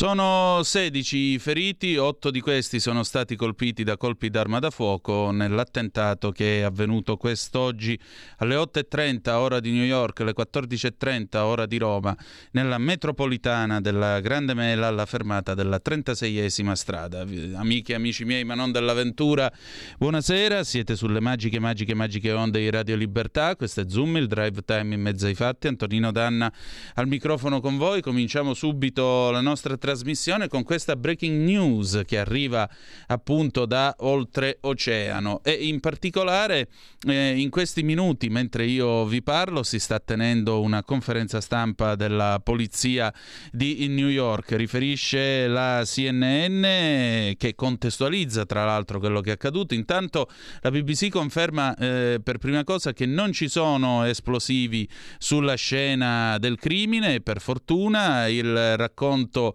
Sono 16 i feriti, 8 di questi sono stati colpiti da colpi d'arma da fuoco nell'attentato che è avvenuto quest'oggi alle 8.30 ora di New York, alle 14.30 ora di Roma, nella metropolitana della Grande Mela alla fermata della 36esima strada. Amiche e amici miei, ma non dell'avventura, buonasera, siete sulle magiche, magiche, magiche onde di Radio Libertà, questo è Zoom, il drive time in mezzo ai fatti, Antonino Danna al microfono con voi, cominciamo subito la nostra trasmissione con questa breaking news che arriva appunto da oltreoceano. E in particolare eh, in questi minuti mentre io vi parlo si sta tenendo una conferenza stampa della polizia di New York. Riferisce la CNN che contestualizza tra l'altro quello che è accaduto. Intanto la BBC conferma eh, per prima cosa che non ci sono esplosivi sulla scena del crimine. Per fortuna il racconto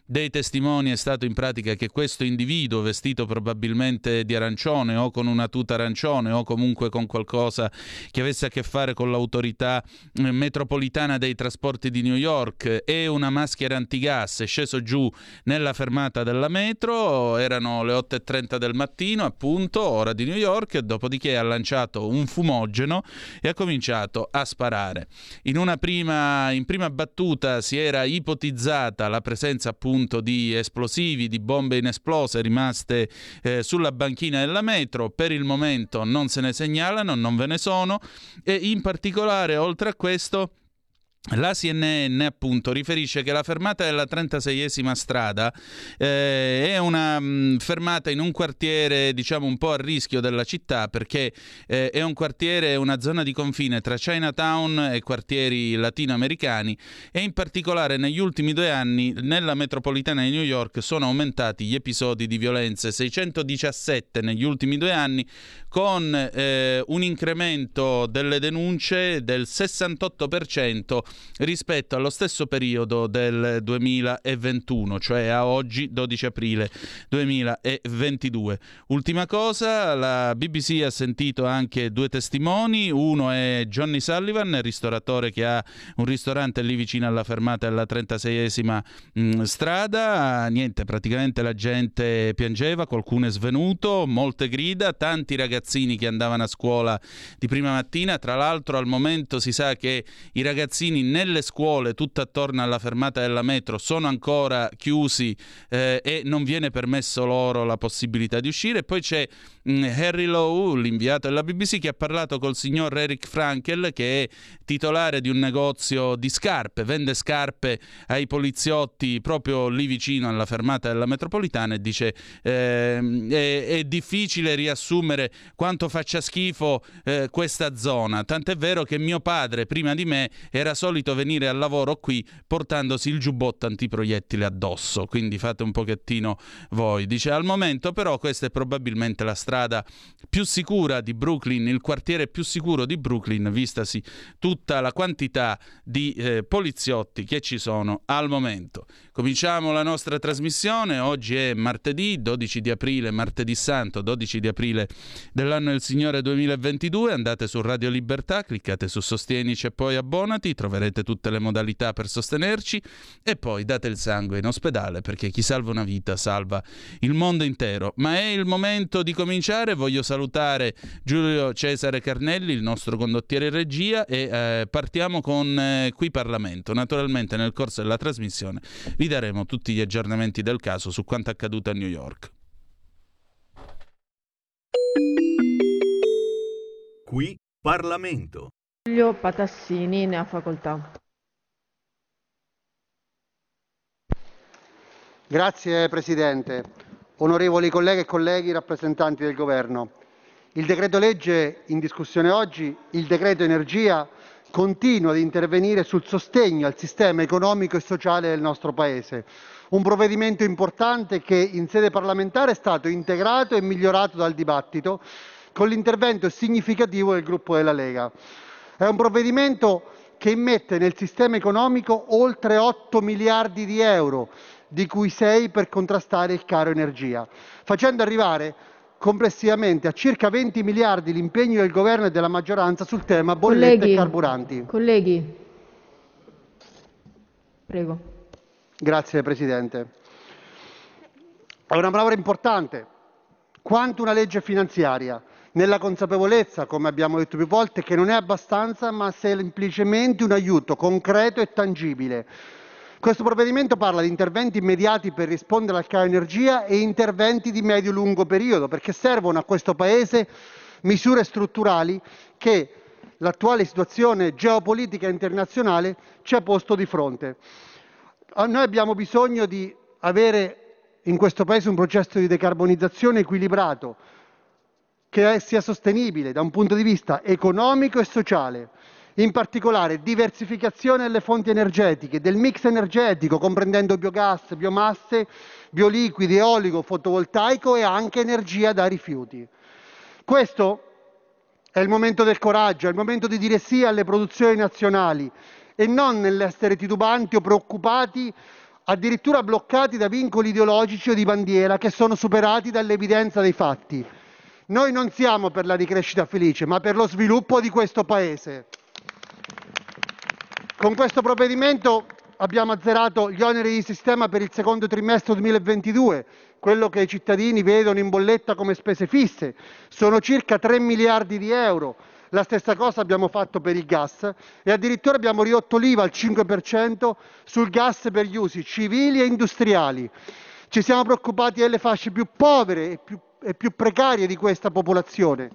dei testimoni è stato in pratica che questo individuo vestito probabilmente di arancione o con una tuta arancione o comunque con qualcosa che avesse a che fare con l'autorità eh, metropolitana dei trasporti di New York e una maschera antigas è sceso giù nella fermata della metro, erano le 8.30 del mattino appunto, ora di New York, dopodiché ha lanciato un fumogeno e ha cominciato a sparare. In prima, in prima battuta si era ipotizzata la presenza appunto appunto di esplosivi, di bombe inesplose rimaste eh, sulla banchina della metro. Per il momento non se ne segnalano, non ve ne sono e in particolare oltre a questo la CNN appunto riferisce che la fermata della 36esima strada eh, è una mh, mm, fermata in un quartiere diciamo un po' a rischio della città perché eh, è un quartiere, una zona di confine tra Chinatown e quartieri latinoamericani e in particolare negli ultimi due anni nella metropolitana di New York sono aumentati gli episodi di violenze, 617 negli ultimi due anni con eh, un incremento delle denunce del 68% rispetto allo stesso periodo del 2021, cioè a oggi 12 aprile 2022. Ultima cosa, la BBC ha sentito anche due testimoni, uno è Johnny Sullivan, ristoratore che ha un ristorante lì vicino alla fermata della 36esima mh, strada, niente, praticamente la gente piangeva, qualcuno è svenuto, molte grida, tanti ragazzini che andavano a scuola di prima mattina, tra l'altro al momento si sa che i ragazzini nelle scuole tutte attorno alla fermata della metro sono ancora chiusi eh, e non viene permesso loro la possibilità di uscire. Poi c'è Harry Lowe, l'inviato della BBC, che ha parlato col signor Eric Frankel, che è titolare di un negozio di scarpe, vende scarpe ai poliziotti proprio lì vicino alla fermata della metropolitana e dice eh, è, è, difficile riassumere quanto faccia schifo eh, questa zona. Tant'è vero che mio padre prima di me era solito venire al lavoro qui portandosi il giubbotto antiproiettile addosso, quindi fate un pochettino voi. Dice al momento però questa è probabilmente la strada più sicura di Brooklyn, il quartiere più sicuro di Brooklyn, vistasi tutta la quantità di eh, poliziotti che ci sono al momento. Cominciamo la nostra trasmissione, oggi è martedì 12 di aprile, martedì santo 12 di aprile dell'anno del Signore 2022, andate su Radio Libertà, cliccate su Sostienici e poi abbonati, troverete tutte le modalità per sostenerci e poi date il sangue in ospedale perché chi salva una vita salva il mondo intero. Ma è il momento di cominciare, voglio salutare Giulio Cesare Carnelli, il nostro condottiere in regia e eh, partiamo con eh, Qui Parlamento. Naturalmente nel corso della trasmissione vi daremo tutti gli aggiornamenti del caso su quanto accaduto a New York. Qui Parlamento. Giulio Patassini ne ha facoltà. Grazie Presidente. Onorevoli colleghe e colleghi, rappresentanti del Governo, il decreto legge in discussione oggi, il decreto energia, continua ad intervenire sul sostegno al sistema economico e sociale del nostro Paese. Un provvedimento importante che in sede parlamentare è stato integrato e migliorato dal dibattito con l'intervento significativo del gruppo della Lega. È un provvedimento che immette nel sistema economico oltre 8 miliardi di euro, di cui 6 per contrastare il caro energia, facendo arrivare complessivamente a circa 20 miliardi l'impegno del governo e della maggioranza sul tema bollette Colleghi, e carburanti. Colleghi, prego. Grazie Presidente. È una manovra importante quanto una legge finanziaria, nella consapevolezza, come abbiamo detto più volte, che non è abbastanza, ma semplicemente un aiuto concreto e tangibile. Questo provvedimento parla di interventi immediati per rispondere al caro energia e interventi di medio-lungo periodo, perché servono a questo Paese misure strutturali che l'attuale situazione geopolitica internazionale ci ha posto di fronte. Noi abbiamo bisogno di avere in questo Paese un processo di decarbonizzazione equilibrato, che sia sostenibile da un punto di vista economico e sociale. In particolare diversificazione delle fonti energetiche, del mix energetico comprendendo biogas, biomasse, bioliquidi, eolico, fotovoltaico e anche energia da rifiuti. Questo è il momento del coraggio, è il momento di dire sì alle produzioni nazionali e non nell'essere titubanti o preoccupati addirittura bloccati da vincoli ideologici o di bandiera che sono superati dall'evidenza dei fatti. Noi non siamo per la ricrescita felice, ma per lo sviluppo di questo Paese. Con questo provvedimento abbiamo azzerato gli oneri di sistema per il secondo trimestre 2022, quello che i cittadini vedono in bolletta come spese fisse. Sono circa 3 miliardi di euro. La stessa cosa abbiamo fatto per il gas e addirittura abbiamo ridotto l'IVA al 5% sul gas per gli usi civili e industriali. Ci siamo preoccupati delle fasce più povere e più, e più precarie di questa popolazione,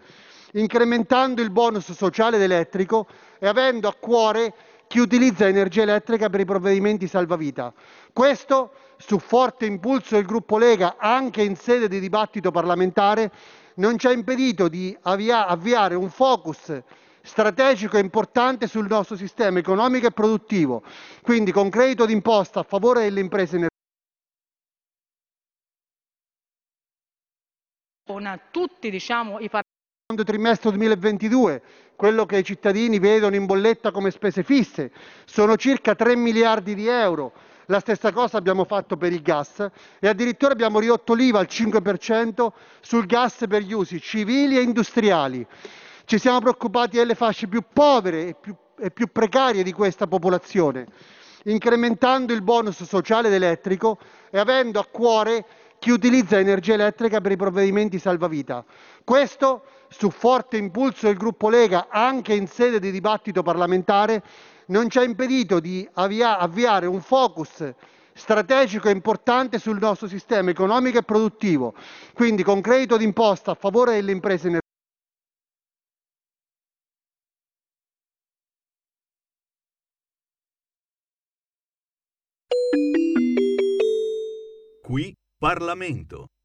incrementando il bonus sociale ed elettrico e avendo a cuore chi utilizza energia elettrica per i provvedimenti salvavita. Questo su forte impulso del gruppo Lega, anche in sede di dibattito parlamentare, non ci ha impedito di avvia- avviare un focus strategico e importante sul nostro sistema economico e produttivo, quindi con credito d'imposta a favore delle imprese energetiche. tutti diciamo, i secondo trimestre 2022, quello che i cittadini vedono in bolletta come spese fisse. Sono circa 3 miliardi di euro. La stessa cosa abbiamo fatto per il gas e addirittura abbiamo ridotto l'IVA al 5% sul gas per gli usi civili e industriali. Ci siamo preoccupati delle fasce più povere e più, e più precarie di questa popolazione, incrementando il bonus sociale ed elettrico e avendo a cuore chi utilizza energia elettrica per i provvedimenti salvavita. Questo su forte impulso del gruppo Lega, anche in sede di dibattito parlamentare, non ci ha impedito di avvia- avviare un focus strategico e importante sul nostro sistema economico e produttivo, quindi con credito d'imposta a favore delle imprese energetiche. Qui Parlamento.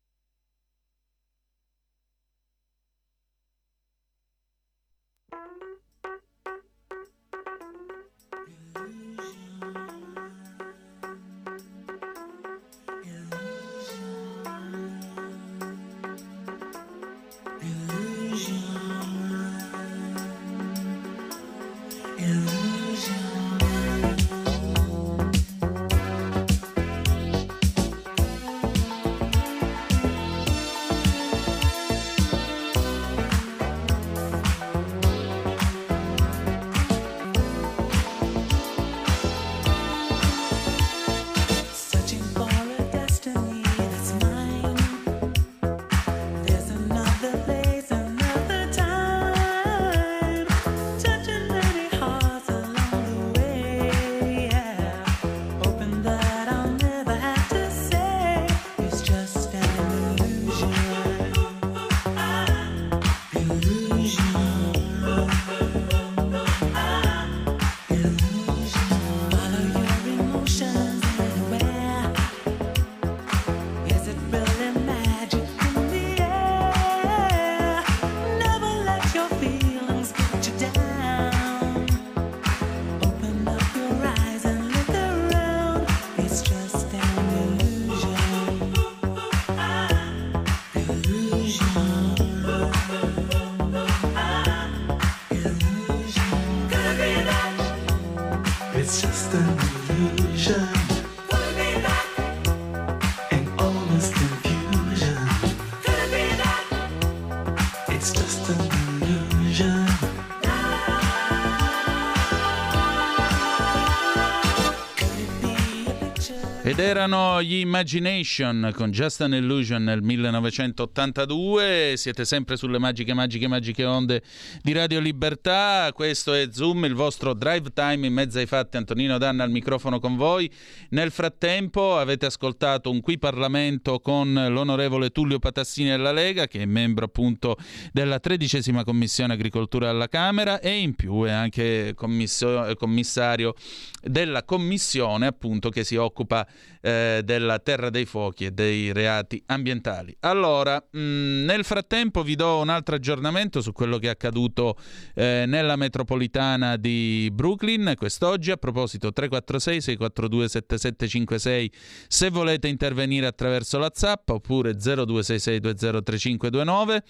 Erano gli Imagination con Just an Illusion nel 1982. Siete sempre sulle magiche, magiche, magiche onde di Radio Libertà. Questo è Zoom, il vostro drive time in mezzo ai fatti. Antonino Danna al microfono con voi. Nel frattempo avete ascoltato un qui Parlamento con l'onorevole Tullio Patassini della Lega, che è membro appunto della tredicesima commissione agricoltura alla Camera e in più è anche commissario della commissione appunto che si occupa eh, della terra dei fuochi e dei reati ambientali. Allora, mh, nel frattempo vi do un altro aggiornamento su quello che è accaduto eh, nella metropolitana di Brooklyn quest'oggi. A proposito, 346 642 7756 se volete intervenire attraverso la zappa oppure 0266 203529.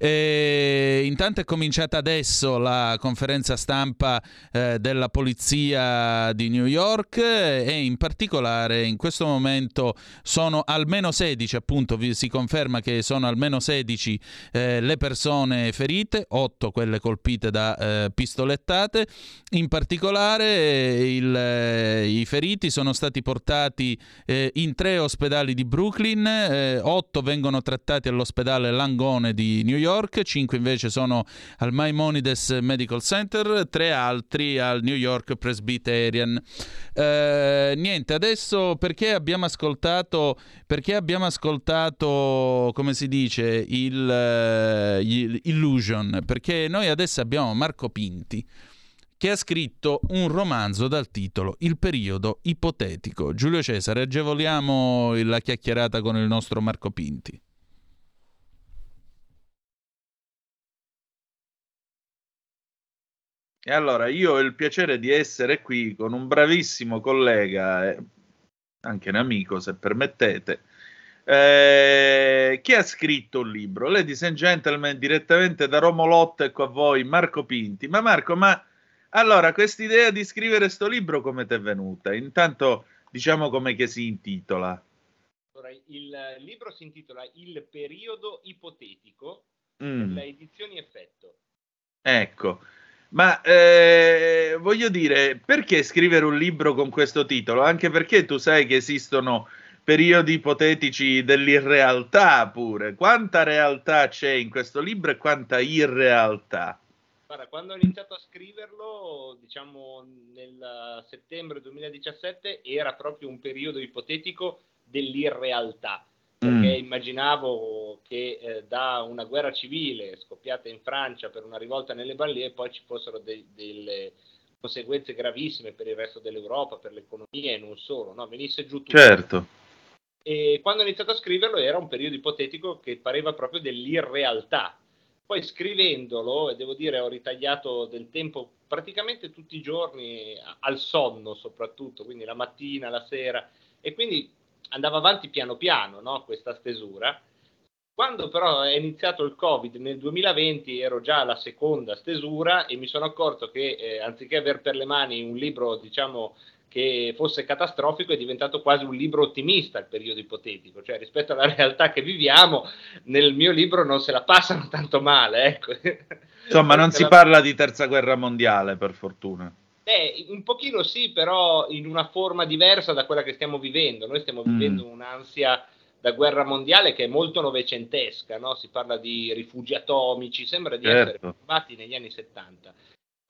E intanto è cominciata adesso la conferenza stampa eh, della polizia di New York e in particolare in questo momento sono almeno 16, appunto si conferma che sono almeno 16 eh, le persone ferite, 8 quelle colpite da eh, pistolettate. In particolare eh, il, eh, i feriti sono stati portati eh, in tre ospedali di Brooklyn, 8 vengono trattati all'ospedale Langone di New York, 5 invece sono al Maimonides Medical Center, 3 altri al New York Presbyterian. Eh, niente, adesso perché abbiamo ascoltato, perché abbiamo ascoltato come si dice, il, eh, il Illusion? Perché noi adesso abbiamo Marco Pinti che ha scritto un romanzo dal titolo Il periodo ipotetico. Giulio Cesare, agevoliamo la chiacchierata con il nostro Marco Pinti. E allora io ho il piacere di essere qui con un bravissimo collega, e anche un amico se permettete, eh, che ha scritto un libro. Ladies and gentlemen, direttamente da Romolotto, ecco a voi Marco Pinti. Ma Marco, ma allora quest'idea di scrivere sto libro come ti è venuta? Intanto diciamo come che si intitola. Allora, il libro si intitola Il periodo ipotetico Mm. della edizioni Effetto. Ecco, ma eh, voglio dire, perché scrivere un libro con questo titolo? Anche perché tu sai che esistono periodi ipotetici dell'irrealtà pure. Quanta realtà c'è in questo libro e quanta irrealtà? Guarda, quando ho iniziato a scriverlo, diciamo nel settembre 2017, era proprio un periodo ipotetico dell'irrealtà, perché Mm. immaginavo che eh, da una guerra civile scoppiata in Francia per una rivolta nelle banlieue poi ci fossero de- delle conseguenze gravissime per il resto dell'Europa, per l'economia e non solo, no? venisse giù tutto. Certo. E quando ho iniziato a scriverlo era un periodo ipotetico che pareva proprio dell'irrealtà. Poi scrivendolo, e devo dire, ho ritagliato del tempo praticamente tutti i giorni al sonno soprattutto, quindi la mattina, la sera, e quindi andava avanti piano piano no, questa stesura. Quando però è iniziato il Covid nel 2020 ero già alla seconda stesura e mi sono accorto che eh, anziché aver per le mani un libro, diciamo, che fosse catastrofico, è diventato quasi un libro ottimista il periodo ipotetico, cioè rispetto alla realtà che viviamo, nel mio libro non se la passano tanto male, ecco. Insomma, non si La- parla di terza guerra mondiale, per fortuna. Eh, un pochino sì, però in una forma diversa da quella che stiamo vivendo. Noi stiamo Mm. vivendo un'ansia da guerra mondiale che è molto novecentesca, no? Si parla di rifugi atomici, sembra di essere Certo. fermati negli anni 70.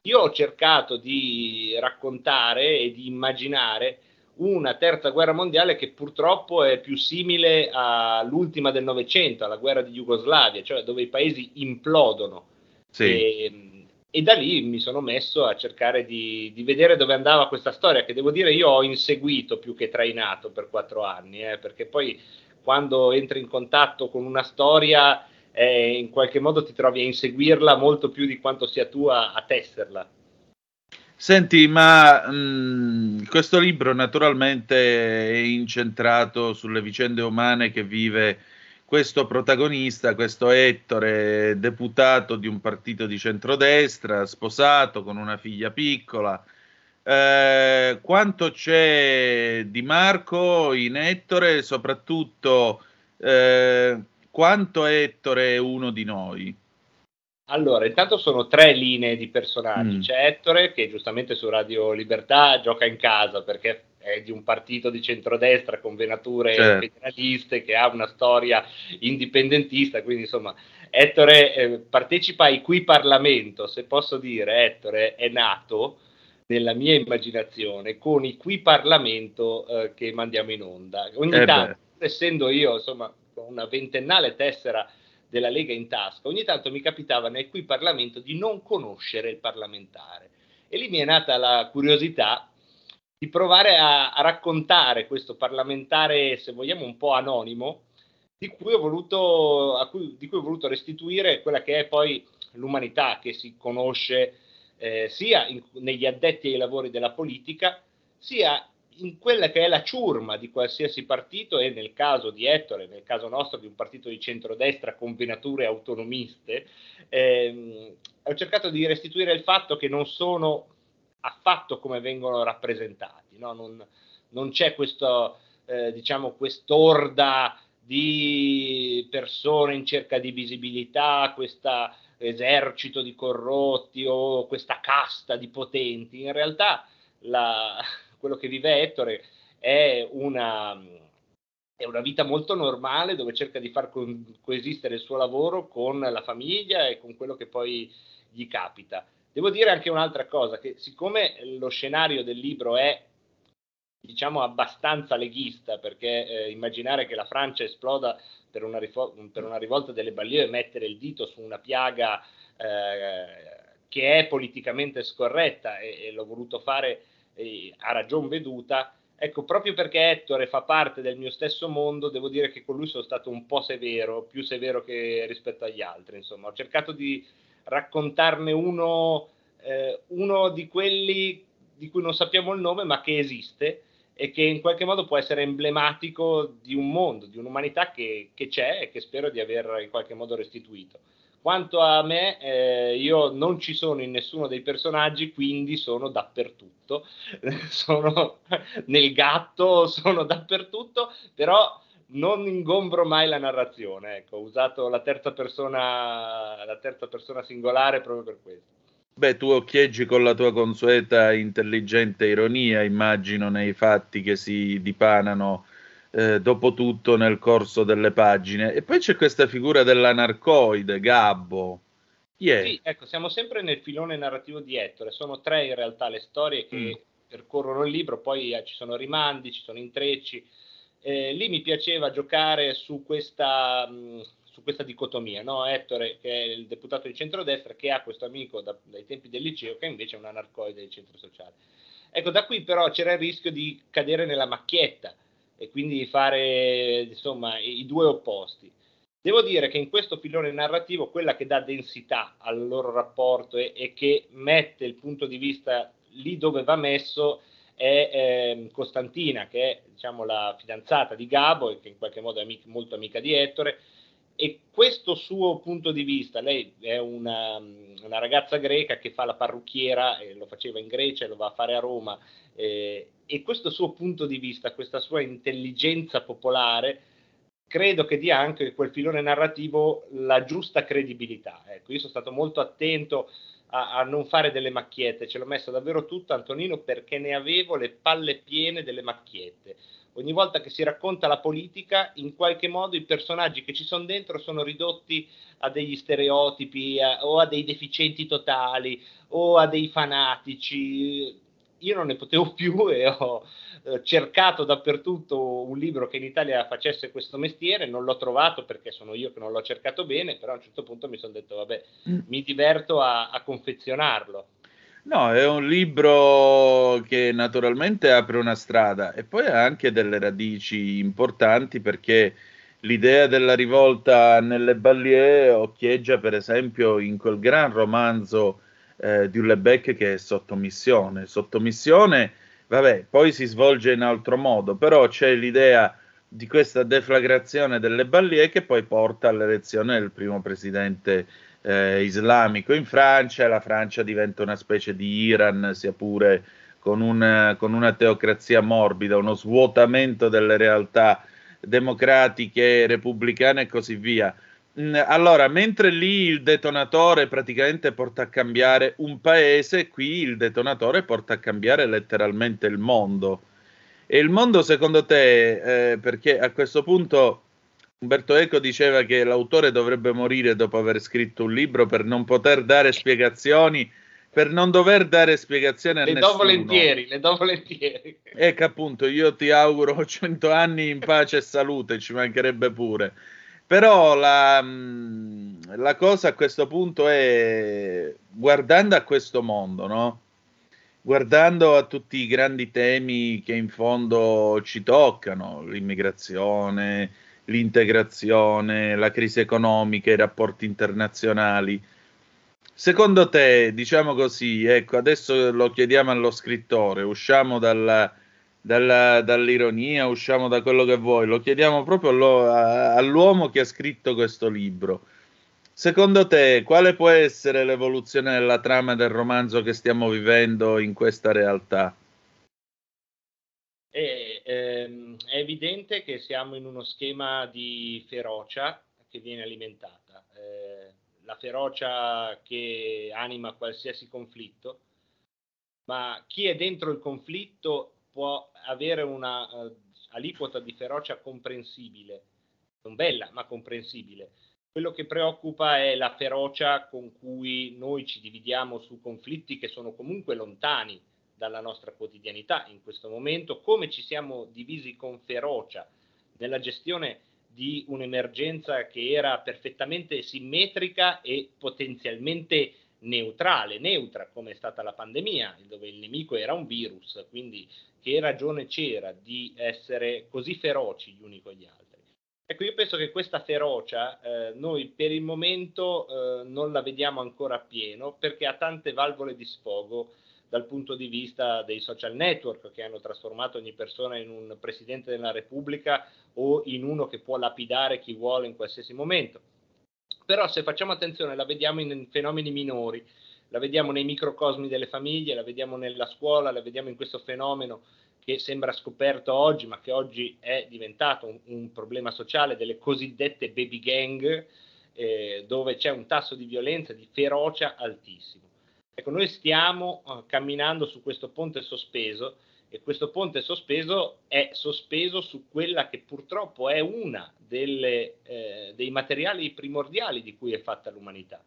Io ho cercato di raccontare e di immaginare una terza guerra mondiale che purtroppo è più simile all'ultima del Novecento, alla guerra di Jugoslavia, cioè dove i paesi implodono. Sì. E, e da lì mi sono messo a cercare di, di vedere dove andava questa storia, che devo dire io ho inseguito più che trainato per quattro anni, eh, perché poi quando entri in contatto con una storia eh, in qualche modo ti trovi a inseguirla molto più di quanto sia tu a, tesserla. Senti, ma mh, questo libro naturalmente è incentrato sulle vicende umane che vive questo protagonista, questo Ettore, deputato di un partito di centrodestra, sposato con una figlia piccola. Eh, quanto c'è di Marco in Ettore soprattutto eh, quanto Ettore è uno di noi? Allora, intanto sono tre linee di personaggi. Mm. C'è Ettore che giustamente su Radio Libertà gioca in casa perché è di un partito di centrodestra con venature Certo. federaliste che ha una storia indipendentista, quindi insomma Ettore eh, partecipa ai cui Parlamento, se posso dire, Ettore è nato nella mia immaginazione con i qui Parlamento eh, che mandiamo in onda. Ogni Eh beh. tanto, essendo io insomma con una ventennale tessera della Lega in tasca, ogni tanto mi capitava nel qui Parlamento di non conoscere il parlamentare. E lì mi è nata la curiosità di provare a, a raccontare questo parlamentare, se vogliamo, un po' anonimo, di cui ho voluto, cui, di cui ho voluto restituire quella che è poi l'umanità che si conosce eh, sia in- negli addetti ai lavori della politica, sia in quella che è la ciurma di qualsiasi partito e nel caso di Ettore, nel caso nostro di un partito di centrodestra con venature autonomiste, ehm, ho cercato di restituire il fatto che non sono affatto come vengono rappresentati, no? non, non c'è questo, eh, diciamo, quest'orda di persone in cerca di visibilità, questo esercito di corrotti o questa casta di potenti. In realtà la- quello che vive Ettore è una, è una vita molto normale dove cerca di far co- coesistere il suo lavoro con la famiglia e con quello che poi gli capita. Devo dire anche un'altra cosa, che siccome lo scenario del libro è diciamo abbastanza leghista, perché eh, immaginare che la Francia esploda per una, rifo- per una rivolta delle Ballieu e mettere il dito su una piaga eh, che è politicamente scorretta e, e l'ho voluto fare eh, a ragion veduta, ecco, proprio perché Ettore fa parte del mio stesso mondo, devo dire che con lui sono stato un po' severo, più severo che rispetto agli altri, insomma, ho cercato di raccontarne uno, eh, uno di quelli di cui non sappiamo il nome, ma che esiste e che in qualche modo può essere emblematico di un mondo, di un'umanità che, che c'è e che spero di aver in qualche modo restituito. Quanto a me, eh, io non ci sono in nessuno dei personaggi, quindi sono dappertutto, sono nel gatto, sono dappertutto, però non ingombro mai la narrazione, ecco, ho usato la terza persona, la terza persona singolare proprio per questo. Beh, tu occhieggi con la tua consueta intelligente ironia, immagino, nei fatti che si dipanano eh, dopo tutto nel corso delle pagine. E poi c'è questa figura dell'anarcoide, Gabbo. È? Sì, ecco, siamo sempre nel filone narrativo di Ettore, sono tre in realtà le storie che Mm. percorrono il libro, poi eh, ci sono rimandi, ci sono intrecci. Eh, lì mi piaceva giocare su questa, mh, su questa dicotomia, no? Ettore, che è il deputato di centrodestra, che ha questo amico da- dai tempi del liceo, che invece è un anarcoide del centro sociale. Ecco, da qui però c'era il rischio di cadere nella macchietta e quindi fare insomma i due opposti. Devo dire che in questo filone narrativo quella che dà densità al loro rapporto e, e che mette il punto di vista lì dove va messo è ehm, Costantina, che è diciamo, la fidanzata di Gabo e che in qualche modo è amic- molto amica di Ettore. E questo suo punto di vista, lei è una, una ragazza greca che fa la parrucchiera, e lo faceva in Grecia e lo va a fare a Roma, eh, e questo suo punto di vista, questa sua intelligenza popolare, credo che dia anche quel filone narrativo la giusta credibilità. Ecco, io sono stato molto attento a, a non fare delle macchiette, ce l'ho messo davvero tutto Antonino perché ne avevo le palle piene delle macchiette. Ogni volta che si racconta la politica, in qualche modo i personaggi che ci sono dentro sono ridotti a degli stereotipi a- o a dei deficienti totali o a dei fanatici. Io non ne potevo più e ho eh, cercato dappertutto un libro che in Italia facesse questo mestiere, non l'ho trovato perché sono io che non l'ho cercato bene, però a un certo punto mi sono detto, vabbè, mi diverto a, a confezionarlo. No, è un libro che naturalmente apre una strada e poi ha anche delle radici importanti perché l'idea della rivolta nelle Ballier occhieggia per esempio in quel gran romanzo eh, di Ullebec che è Sottomissione. Sottomissione, vabbè, poi si svolge in altro modo, però c'è l'idea di questa deflagrazione delle Ballier che poi porta all'elezione del primo presidente eh, islamico in Francia, la Francia diventa una specie di Iran, sia pure con, un, con una teocrazia morbida, uno svuotamento delle realtà democratiche, repubblicane e così via. Mm, Allora, mentre lì il detonatore praticamente porta a cambiare un paese, qui il detonatore porta a cambiare letteralmente il mondo. E il mondo secondo te, eh, perché a questo punto Umberto Eco diceva che l'autore dovrebbe morire dopo aver scritto un libro per non poter dare spiegazioni, per non dover dare spiegazioni a Le do nessuno. volentieri, le do volentieri. Ecco appunto, io ti auguro 100 anni in pace e salute, ci mancherebbe pure. Però la, mh, la cosa a questo punto è, guardando a questo mondo, no? Guardando a tutti i grandi temi che in fondo ci toccano, l'immigrazione, l'integrazione, la crisi economica, i rapporti internazionali, secondo te, diciamo così, ecco, adesso lo chiediamo allo scrittore, usciamo dalla, dalla- dall'ironia, usciamo da quello che vuoi, lo chiediamo proprio allo- a- all'uomo che ha scritto questo libro. Secondo te, quale può essere l'evoluzione della trama del romanzo che stiamo vivendo in questa realtà? E, ehm, è evidente che siamo in uno schema di ferocia che viene alimentata. Eh, la ferocia che anima qualsiasi conflitto, ma chi è dentro il conflitto può avere una eh, aliquota di ferocia comprensibile, non bella, ma comprensibile. Quello che preoccupa è la ferocia con cui noi ci dividiamo su conflitti che sono comunque lontani dalla nostra quotidianità in questo momento, come ci siamo divisi con ferocia nella gestione di un'emergenza che era perfettamente simmetrica e potenzialmente neutrale, neutra come è stata la pandemia, dove il nemico era un virus, quindi che ragione c'era di essere così feroci gli uni con gli altri? Ecco, io penso che questa ferocia eh, noi per il momento eh, non la vediamo ancora appieno perché ha tante valvole di sfogo dal punto di vista dei social network che hanno trasformato ogni persona in un presidente della Repubblica o in uno che può lapidare chi vuole in qualsiasi momento. Però se facciamo attenzione la vediamo in fenomeni minori, la vediamo nei microcosmi delle famiglie, la vediamo nella scuola, la vediamo in questo fenomeno che sembra scoperto oggi, ma che oggi è diventato un, un problema sociale delle cosiddette baby gang, eh, dove c'è un tasso di violenza, di ferocia altissimo. Ecco, noi stiamo eh, camminando su questo ponte sospeso e questo ponte sospeso è sospeso su quella che purtroppo è una delle, eh, dei materiali primordiali di cui è fatta l'umanità.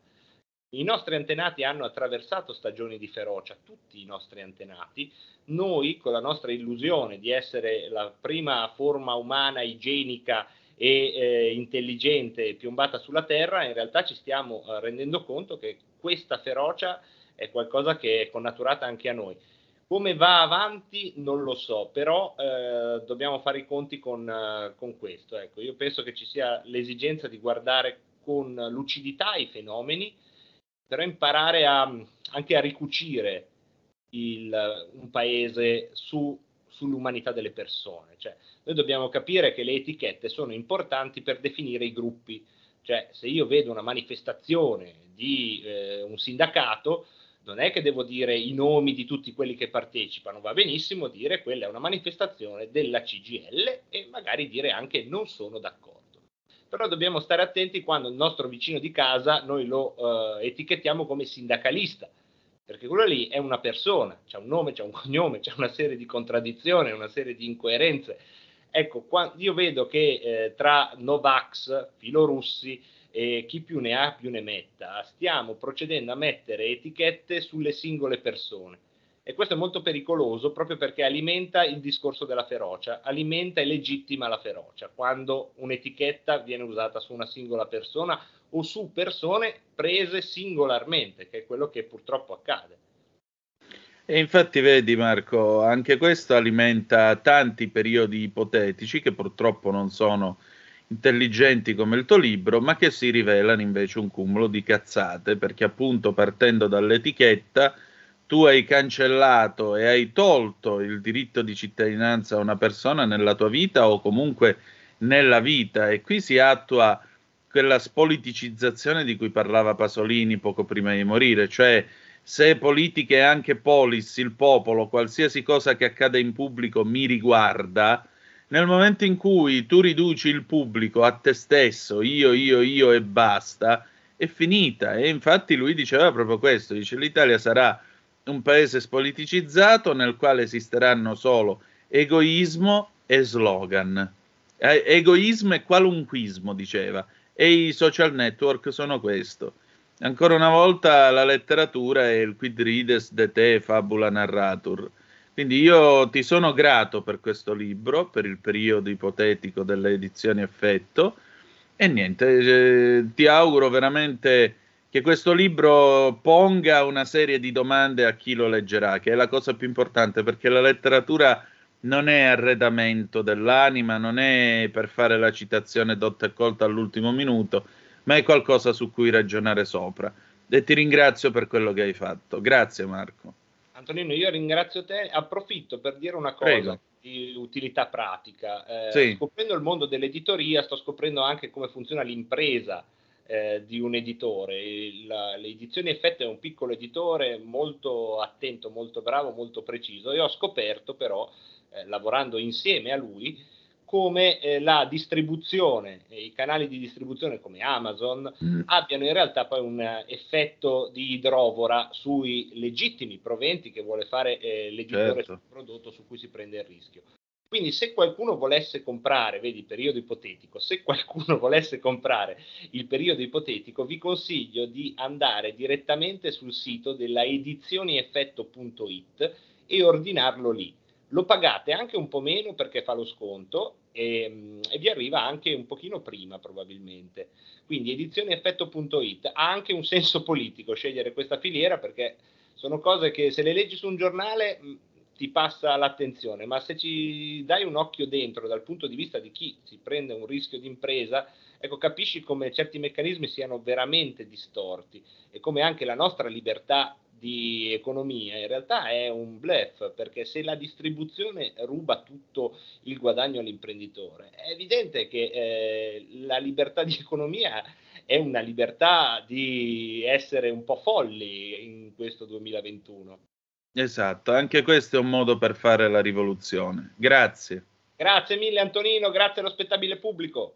I nostri antenati hanno attraversato stagioni di ferocia, tutti i nostri antenati. Noi, con la nostra illusione di essere la prima forma umana igienica e eh, intelligente piombata sulla Terra, in realtà ci stiamo eh, rendendo conto che questa ferocia è qualcosa che è connaturata anche a noi. Come va avanti non lo so, però eh, dobbiamo fare i conti con, eh, con questo. Ecco, io penso che ci sia l'esigenza di guardare con lucidità i fenomeni, però imparare a, anche a ricucire il, un paese su, sull'umanità delle persone. Cioè, noi dobbiamo capire che le etichette sono importanti per definire i gruppi. Cioè, se io vedo una manifestazione di eh, un sindacato, non è che devo dire i nomi di tutti quelli che partecipano, va benissimo dire quella è una manifestazione della CGL e magari dire anche non sono d'accordo. Però dobbiamo stare attenti quando il nostro vicino di casa noi lo eh, etichettiamo come sindacalista, perché quello lì è una persona, c'è un nome, c'è un cognome, c'è una serie di contraddizioni, una serie di incoerenze. Ecco, qua, io vedo che eh, tra Novax, filorussi, e chi più ne ha più ne metta, stiamo procedendo a mettere etichette sulle singole persone. E questo è molto pericoloso proprio perché alimenta il discorso della ferocia, alimenta e legittima la ferocia, quando un'etichetta viene usata su una singola persona o su persone prese singolarmente, che è quello che purtroppo accade. E infatti vedi Marco, anche questo alimenta tanti periodi ipotetici che purtroppo non sono intelligenti come il tuo libro, ma che si rivelano invece un cumulo di cazzate, perché appunto partendo dall'etichetta tu hai cancellato e hai tolto il diritto di cittadinanza a una persona nella tua vita o comunque nella vita. E qui si attua quella spoliticizzazione di cui parlava Pasolini poco prima di morire, cioè se politica è anche polis, il popolo, qualsiasi cosa che accade in pubblico mi riguarda, nel momento in cui tu riduci il pubblico a te stesso, io, io, io e basta, è finita. E infatti lui diceva proprio questo, dice l'Italia sarà un paese spoliticizzato nel quale esisteranno solo egoismo e slogan. Eh, egoismo e qualunquismo, diceva. E i social network sono questo. Ancora una volta la letteratura è il quid rides de te fabula narratur. Quindi io ti sono grato per questo libro, per il periodo ipotetico delle edizioni effetto e niente, eh, ti auguro veramente che questo libro ponga una serie di domande a chi lo leggerà, che è la cosa più importante, perché la letteratura non è arredamento dell'anima, non è per fare la citazione dotta e colta all'ultimo minuto, ma è qualcosa su cui ragionare sopra. E ti ringrazio per quello che hai fatto. Grazie Marco. Antonino, io ringrazio te, approfitto per dire una cosa Prego. di utilità pratica. Eh, Sì. Scoprendo il mondo dell'editoria, sto scoprendo anche come funziona l'impresa eh, di un editore. Il- la- le edizioni Effetto è un piccolo editore molto attento, molto bravo, molto preciso e ho scoperto però, eh, lavorando insieme a lui, come eh, la distribuzione e i canali di distribuzione come Amazon abbiano in realtà poi un eh, effetto di idrovora sui legittimi proventi che vuole fare eh, l'editore Certo. sul prodotto su cui si prende il rischio. Quindi se qualcuno volesse comprare, vedi periodo ipotetico, se qualcuno volesse comprare il periodo ipotetico, vi consiglio di andare direttamente sul sito della edizionieffetto.it e ordinarlo lì. Lo pagate anche un po' meno perché fa lo sconto e, mm, e vi arriva anche un pochino prima probabilmente. Quindi edizionieffetto.it ha anche un senso politico scegliere questa filiera perché sono cose che se le leggi su un giornale mh, ti passa l'attenzione, ma se ci dai un occhio dentro dal punto di vista di chi si prende un rischio di impresa, ecco, capisci come certi meccanismi siano veramente distorti e come anche la nostra libertà di economia in realtà è un bluff, perché se la distribuzione ruba tutto il guadagno all'imprenditore, è evidente che eh, la libertà di economia è una libertà di essere un po' folli in questo 2021. Esatto, anche questo è un modo per fare la rivoluzione. Grazie. Grazie mille Antonino, grazie allo spettabile pubblico.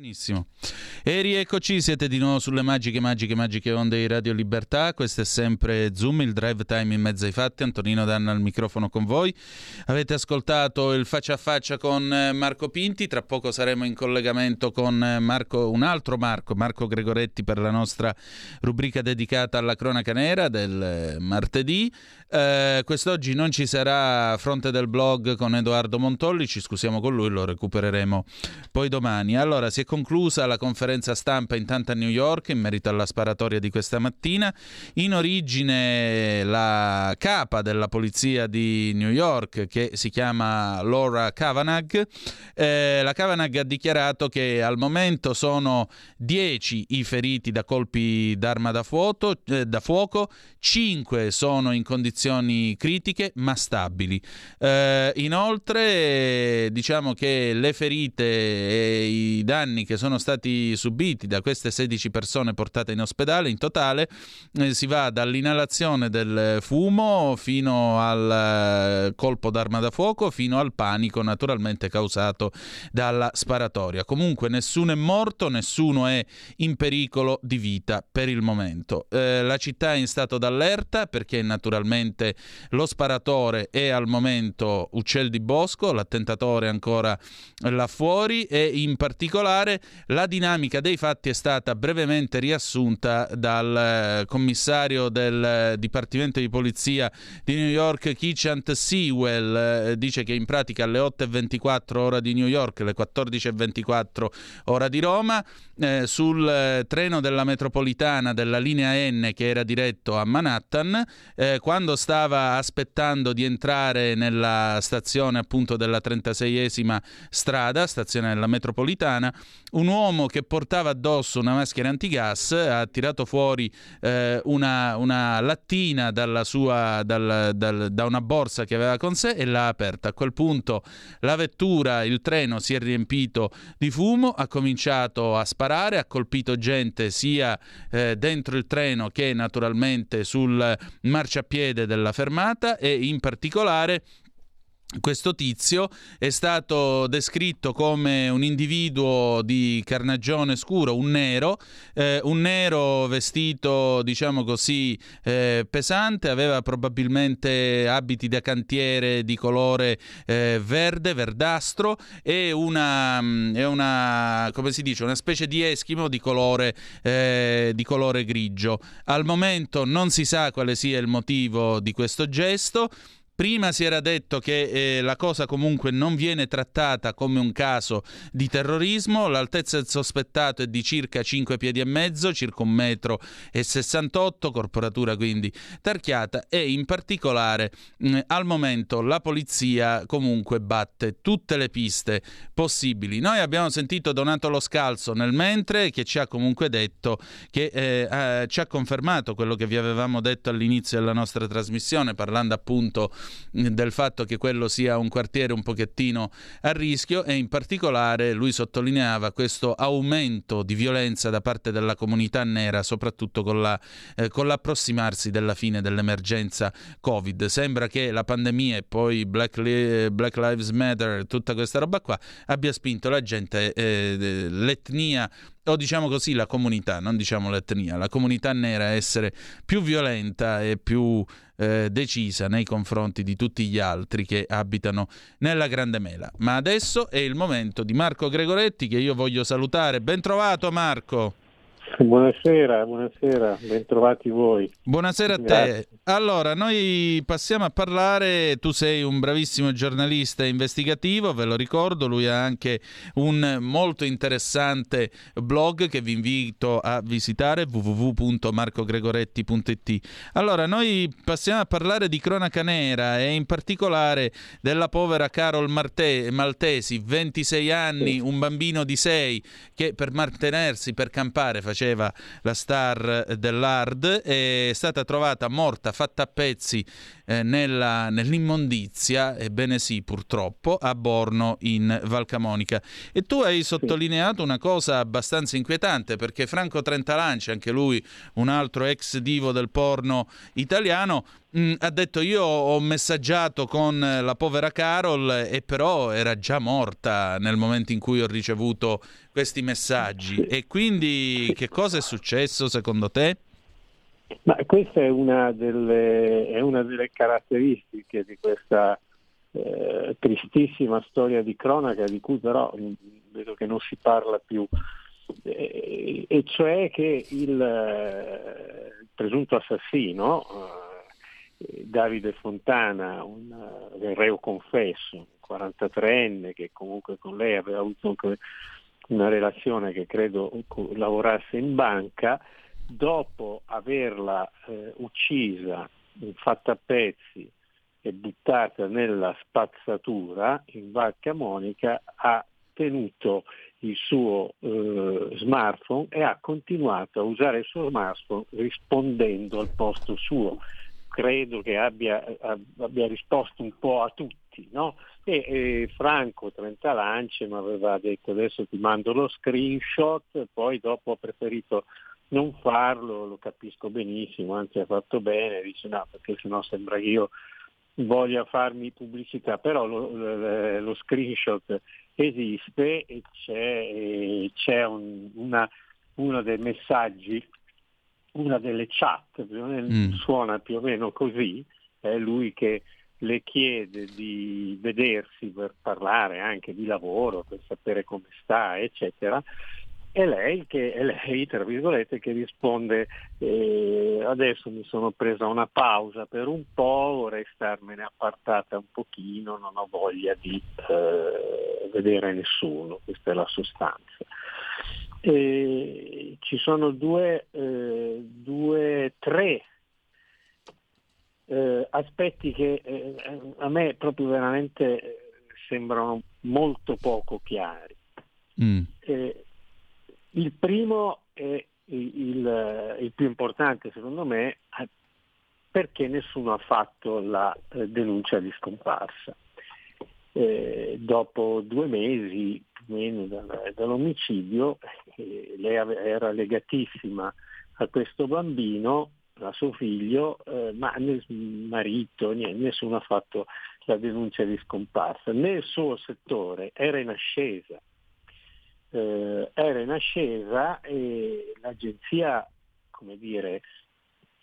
Benissimo. E rieccoci, siete di nuovo sulle magiche, magiche, magiche onde di Radio Libertà. Questo è sempre Zoom, il drive time in mezzo ai fatti. Antonino Danna al microfono con voi. Avete ascoltato il faccia a faccia con eh, Marco Pinti. Tra poco saremo in collegamento con eh, Marco, un altro Marco, Marco Gregoretti, per la nostra rubrica dedicata alla cronaca nera del eh, martedì. Eh, quest'oggi non ci sarà fronte del blog con Edoardo Montolli, ci scusiamo con lui, lo recupereremo poi domani. Allora, si è conclusa la conferenza stampa intanto a New York in merito alla sparatoria di questa mattina. In origine la capa della polizia di New York, che si chiama Laura Kavanagh, eh, la Kavanagh ha dichiarato che al momento sono 10 i feriti da colpi d'arma da fuoco, eh, da fuoco 5 sono in condizioni critiche ma stabili. Eh, inoltre diciamo che le ferite e i danni che sono stati subiti da queste 16 persone portate in ospedale in totale eh, si va dall'inalazione del fumo fino al eh, colpo d'arma da fuoco fino al panico naturalmente causato dalla sparatoria. Comunque nessuno è morto, nessuno è in pericolo di vita per il momento. Eh, la città è in stato d'allerta perché naturalmente lo sparatore è al momento uccel di bosco, l'attentatore ancora là fuori e in particolare la dinamica dei fatti è stata brevemente riassunta dal eh, commissario del eh, Dipartimento di Polizia di New York, Keechant Sewell, eh, dice che in pratica alle 8.24 ora di New York, alle 14.24 ora di Roma, eh, sul treno della metropolitana della linea N che era diretto a Manhattan, eh, quando stava aspettando di entrare nella stazione appunto della 36esima strada, stazione della metropolitana, un uomo che portava addosso una maschera antigas ha tirato fuori eh, una, una lattina dalla sua, dal- dal- da una borsa che aveva con sé e l'ha aperta. A quel punto la vettura, il treno si è riempito di fumo, ha cominciato a sparare, ha colpito gente sia eh, dentro il treno che naturalmente sul marciapiede della fermata e in particolare questo tizio è stato descritto come un individuo di carnagione scuro, un nero, eh, un nero vestito, diciamo così, eh, pesante, aveva probabilmente abiti da cantiere di colore eh, verde, verdastro e una, mm, una, come si dice, una specie di eschimo di colore, eh, di colore grigio. Al momento non si sa quale sia il motivo di questo gesto. Prima si era detto che eh, la cosa comunque non viene trattata come un caso di terrorismo, l'altezza del sospettato è di circa 5 piedi e mezzo, circa un metro e 68, corporatura quindi tarchiata e in particolare mh, al momento la polizia comunque batte tutte le piste possibili. Noi abbiamo sentito Donato Lo Scalzo nel mentre che ci ha comunque detto che eh, eh, ci ha confermato quello che vi avevamo detto all'inizio della nostra trasmissione parlando appunto del fatto che quello sia un quartiere un pochettino a rischio e in particolare lui sottolineava questo aumento di violenza da parte della comunità nera, soprattutto con, la, eh, con l'approssimarsi della fine dell'emergenza Covid. Sembra che la pandemia e poi Black, Li- Black Lives Matter, tutta questa roba qua, abbia spinto la gente, eh, l'etnia o diciamo così la comunità, non diciamo l'etnia, la comunità nera a essere più violenta e più eh, decisa nei confronti di tutti gli altri che abitano nella Grande Mela. Ma adesso è il momento di Marco Gregoretti che io voglio salutare. Ben trovato Marco. Buonasera, buonasera, bentrovati voi. Buonasera a te. Allora, noi passiamo a parlare, tu sei un bravissimo giornalista investigativo, ve lo ricordo, lui ha anche un molto interessante blog che vi invito a visitare www.marcogregoretti.it. Allora, noi passiamo a parlare di cronaca nera e in particolare della povera Carol Marte- Maltesi, 26 anni, un bambino di 6 che per mantenersi, per campare faceva la star dell'hard, è stata trovata morta, fatta a pezzi eh, nella- nell'immondizia, ebbene sì purtroppo, a Borno in Val Camonica. E tu hai sottolineato una cosa abbastanza inquietante perché Franco Trentalanci, anche lui un altro ex divo del porno italiano, mh, ha detto io ho messaggiato con la povera Carol e però era già morta nel momento in cui ho ricevuto questi messaggi. E quindi che cosa è successo secondo te? Ma questa è una delle, è una delle caratteristiche di questa eh, tristissima storia di cronaca di cui però mh, vedo che non si parla più, Eh, e cioè che il, eh, presunto assassino, eh, Davide Fontana, un eh, reo confesso, un 43enne che comunque con lei aveva avuto anche una relazione che credo lavorasse in banca, dopo averla eh, uccisa, fatta a pezzi e buttata nella spazzatura in Val Camonica, ha tenuto il suo eh, smartphone e ha continuato a usare il suo smartphone rispondendo al posto suo. Credo che abbia, abbia risposto un po' a tutti, no? E, e Franco Trentalance mi aveva detto adesso ti mando lo screenshot, poi dopo ho preferito non farlo, lo capisco benissimo, anzi ha fatto bene, dice no perché sennò sembra che io voglia farmi pubblicità, però lo, lo- lo screenshot esiste e c'è, e c'è un- una, uno dei messaggi, una delle chat, Mm. suona più o meno così, è lui che le chiede di vedersi per parlare anche di lavoro, per sapere come sta, eccetera. E lei, che, è lei, tra virgolette, che risponde eh, adesso mi sono presa una pausa per un po', vorrei starmene appartata un pochino, non ho voglia di eh, vedere nessuno, questa è la sostanza. E ci sono due, eh, due tre eh, aspetti che eh, a me proprio veramente sembrano molto poco chiari. Mm. Eh, il primo è il, il- più importante secondo me è perché nessuno ha fatto la eh, denuncia di scomparsa. Eh, dopo due mesi più meno dal- dall'omicidio, eh, lei era legatissima a questo bambino, a suo figlio, eh, ma nel marito, niente, nessuno ha fatto la denuncia di scomparsa. Nel suo settore era in ascesa, eh, era in ascesa e l'agenzia, come dire,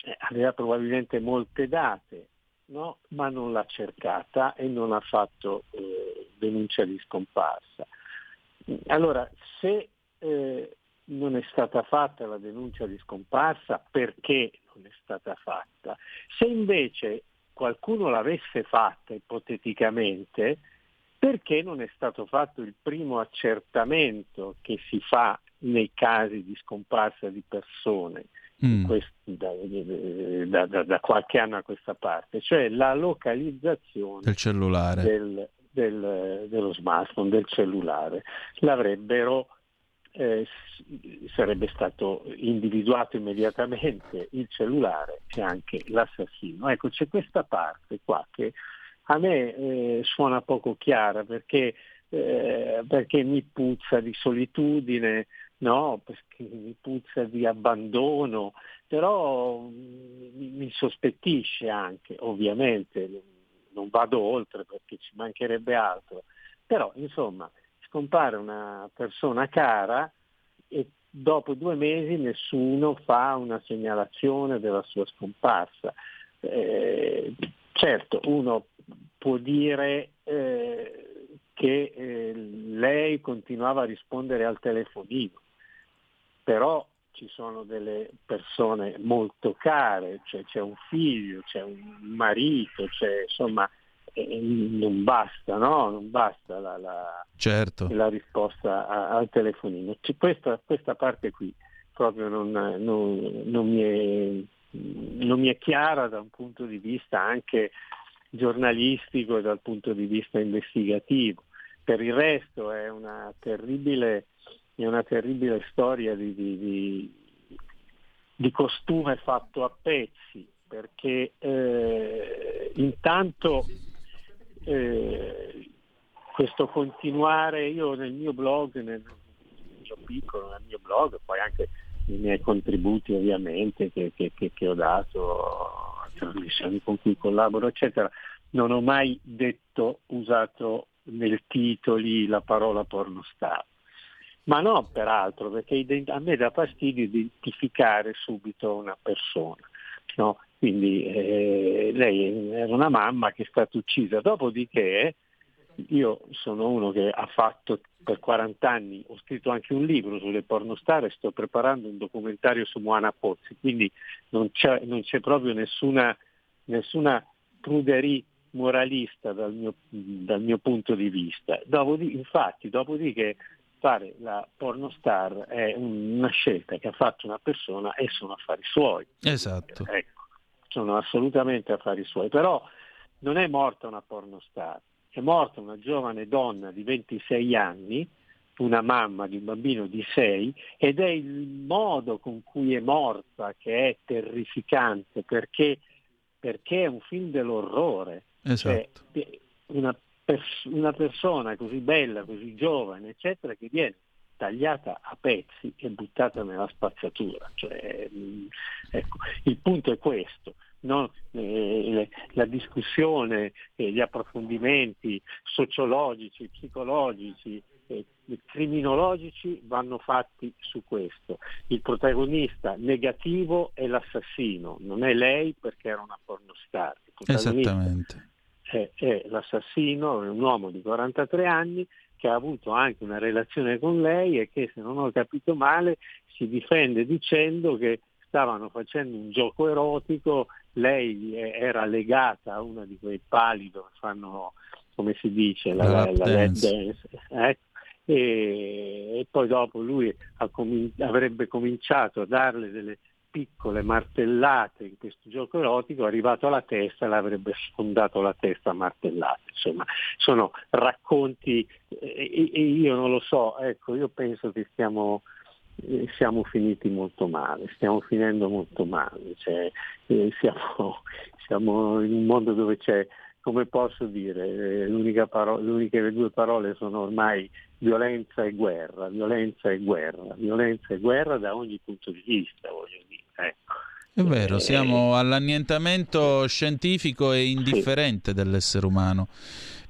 eh, aveva probabilmente molte date, no? ma non l'ha cercata e non ha fatto eh, denuncia di scomparsa. Allora, se eh, non è stata fatta la denuncia di scomparsa, perché non è stata fatta? Se invece qualcuno l'avesse fatta ipoteticamente, perché non è stato fatto il primo accertamento che si fa nei casi di scomparsa di persone Mm. quest- da, da- da- da qualche anno a questa parte, cioè la localizzazione Del cellulare. del- del- dello smartphone, del cellulare. L'avrebbero, eh, sarebbe stato individuato immediatamente il cellulare e anche l'assassino. Ecco, c'è questa parte qua che a me eh, suona poco chiara perché, eh, perché mi puzza di solitudine, no? perché mi puzza di abbandono, però mm, mi, mi sospettisce anche, ovviamente, non vado oltre perché ci mancherebbe altro, però insomma scompare una persona cara e dopo due mesi nessuno fa una segnalazione della sua scomparsa. Eh, certo, uno può dire eh, che eh, lei continuava a rispondere al telefonino, però ci sono delle persone molto care, cioè c'è un figlio, c'è un marito, c'è, insomma eh, non basta, no? Non basta la, la- Certo. la risposta a- al telefonino. Questa, questa parte qui proprio non, non- non mi è, non mi è chiara da un punto di vista anche giornalistico e dal punto di vista investigativo. Per il resto è una terribile, è una terribile storia di, di- di- di costume fatto a pezzi, perché eh, intanto eh, questo continuare, io nel mio blog, nel mio piccolo, nel mio blog, poi anche nei miei contributi ovviamente che, che- che- che ho dato trasmissioni con cui collaboro, eccetera, non ho mai detto, usato nel titoli la parola pornostar. Ma no, peraltro, perché a me dà fastidio identificare subito una persona. no? Quindi eh, lei era una mamma che è stata uccisa, dopodiché io sono uno che ha fatto per 40 anni, ho scritto anche un libro sulle pornostar e sto preparando un documentario su Moana Pozzi, quindi non c'è, non c'è proprio nessuna, nessuna pruderie moralista dal mio, dal mio punto di vista. Dopodi- infatti, dopodiché fare la pornostar è un- una scelta che ha fatto una persona e sono affari suoi. Esatto. Ecco, sono assolutamente affari suoi, però non è morta una pornostar, è morta una giovane donna di 26 anni, una mamma di un bambino di 6 ed è il modo con cui è morta che è terrificante perché, perché è un film dell'orrore. Cioè, Esatto. una, pers- una persona così bella, così giovane, eccetera, che viene tagliata a pezzi e buttata nella spazzatura. Cioè, mh, ecco, il punto è questo. No? Eh, le- la discussione, eh, gli approfondimenti sociologici, psicologici, eh, criminologici vanno fatti su questo. Il protagonista negativo è l'assassino, non è lei perché era una pornostar. Esattamente. è, è l'assassino, è un uomo di 43 anni che ha avuto anche una relazione con lei e che se non ho capito male si difende dicendo che stavano facendo un gioco erotico, lei eh, era legata a uno di quei pali dove fanno, come si dice, la, La la- dance. dance, ecco. e, e poi dopo lui comin- avrebbe cominciato a darle delle piccole martellate in questo gioco erotico, arrivato alla testa l'avrebbe sfondato la testa a martellate. Insomma, sono racconti eh, e, e io non lo so, ecco, io penso che stiamo, eh, siamo finiti molto male, stiamo finendo molto male, cioè, eh, siamo, siamo in un mondo dove c'è, come posso dire, eh, l'unica paro- le uniche due parole sono ormai violenza e guerra, violenza e guerra, violenza e guerra da ogni punto di vista, voglio dire. Ecco. È vero, siamo all'annientamento scientifico e indifferente dell'essere umano.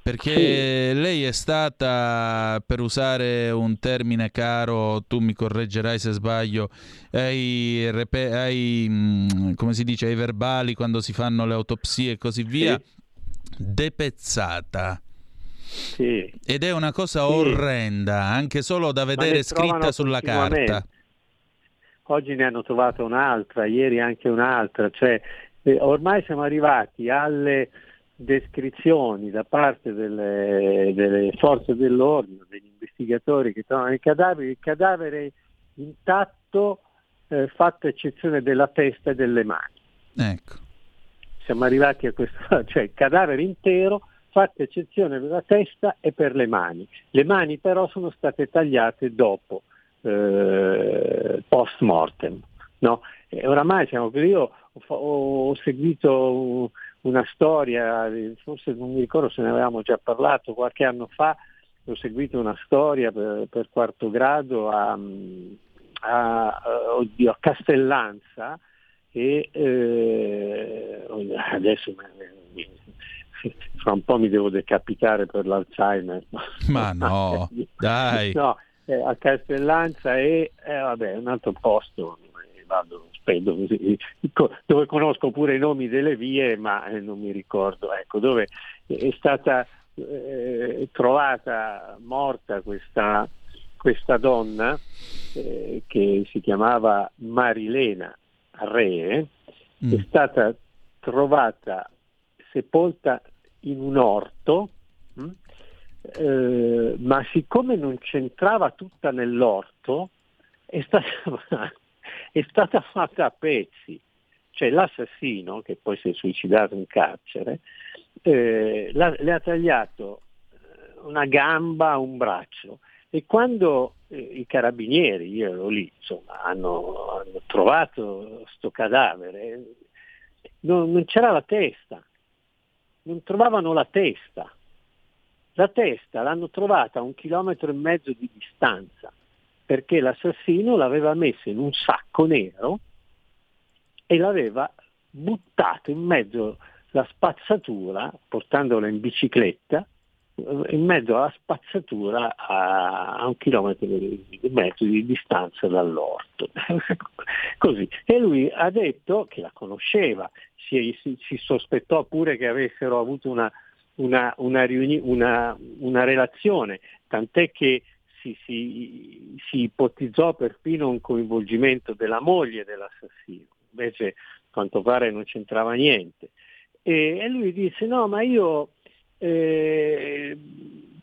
Perché lei è stata, per usare un termine caro, tu mi correggerai se sbaglio, ai, repe- ai, mm, come si dice, ai verbali quando si fanno le autopsie e così via, depezzata. Sì. Ed è una cosa Sì. orrenda, anche solo da vedere scritta sulla carta. Oggi ne hanno trovata un'altra, ieri anche un'altra, cioè eh, ormai siamo arrivati alle descrizioni da parte delle, delle forze dell'ordine, degli investigatori che trovano i cadaveri, il cadavere intatto eh, fatto eccezione della testa e delle mani. Ecco. Siamo arrivati a questo, cioè il cadavere intero fatta eccezione per la testa e per le mani. Le mani però sono state tagliate dopo, eh, post mortem. No? Oramai siamo, io ho, ho seguito una storia, forse non mi ricordo se ne avevamo già parlato qualche anno fa, ho seguito una storia per, per quarto grado a, a, oddio, a Castellanza e eh, adesso fra un po' mi devo decapitare per l'Alzheimer. Ma no, dai. No, eh, a Castellanza e eh, vabbè, un altro posto, vado, spendo così, co- dove conosco pure i nomi delle vie, ma eh, non mi ricordo, ecco, dove è stata eh, trovata morta questa, questa donna eh, che si chiamava Marilena Re, Mm. è stata trovata sepolta in un orto, mh? Eh, ma siccome non c'entrava tutta nell'orto, è stata, è stata fatta a pezzi. Cioè l'assassino, che poi si è suicidato in carcere, eh, le ha tagliato eh, una gamba, un braccio. E quando eh, i carabinieri, io ero lì, insomma, hanno, hanno trovato sto cadavere, non, non c'era la testa, non trovavano la testa. La testa l'hanno trovata a un chilometro e mezzo di distanza perché l'assassino l'aveva messa in un sacco nero e l'aveva buttato in mezzo alla spazzatura, portandola in bicicletta, in mezzo alla spazzatura a, un chilometro e mezzo di distanza dall'orto. Così. E lui ha detto che la conosceva, si, si- si sospettò pure che avessero avuto una, una, una riuni- una relazione, tant'è che si, si- si ipotizzò perfino un coinvolgimento della moglie dell'assassino, invece a quanto pare non c'entrava niente. E, e lui disse no, ma io eh,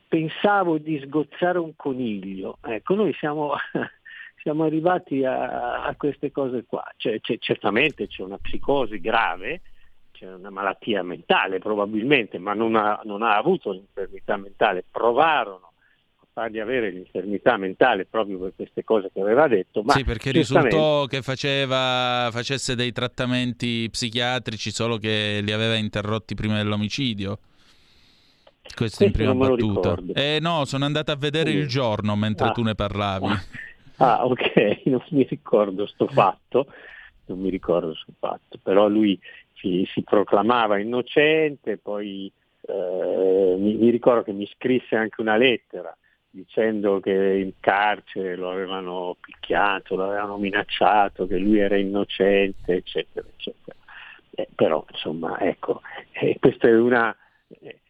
pensavo di sgozzare un coniglio. Ecco, noi siamo, siamo arrivati a, a queste cose qua. Cioè, c'è- certamente c'è una psicosi grave, c'è una malattia mentale probabilmente, ma non ha, non ha avuto l'infermità mentale. Provarono fargli avere l'infermità mentale proprio per queste cose che aveva detto. Ma sì, perché risultò che faceva, facesse dei trattamenti psichiatrici solo che li aveva interrotti prima dell'omicidio. Questo in Questo prima me lo battuta. Eh no, sono andato a vedere Sì. il giorno mentre Ah. tu ne parlavi. Ah, ok, non mi ricordo sto fatto, non mi ricordo sto fatto, però lui si, si proclamava innocente, poi eh, mi, mi ricordo che mi scrisse anche una lettera dicendo che in carcere lo avevano picchiato, lo avevano minacciato, che lui era innocente, eccetera, eccetera. Eh, però, insomma, ecco, eh, questa è una... eh,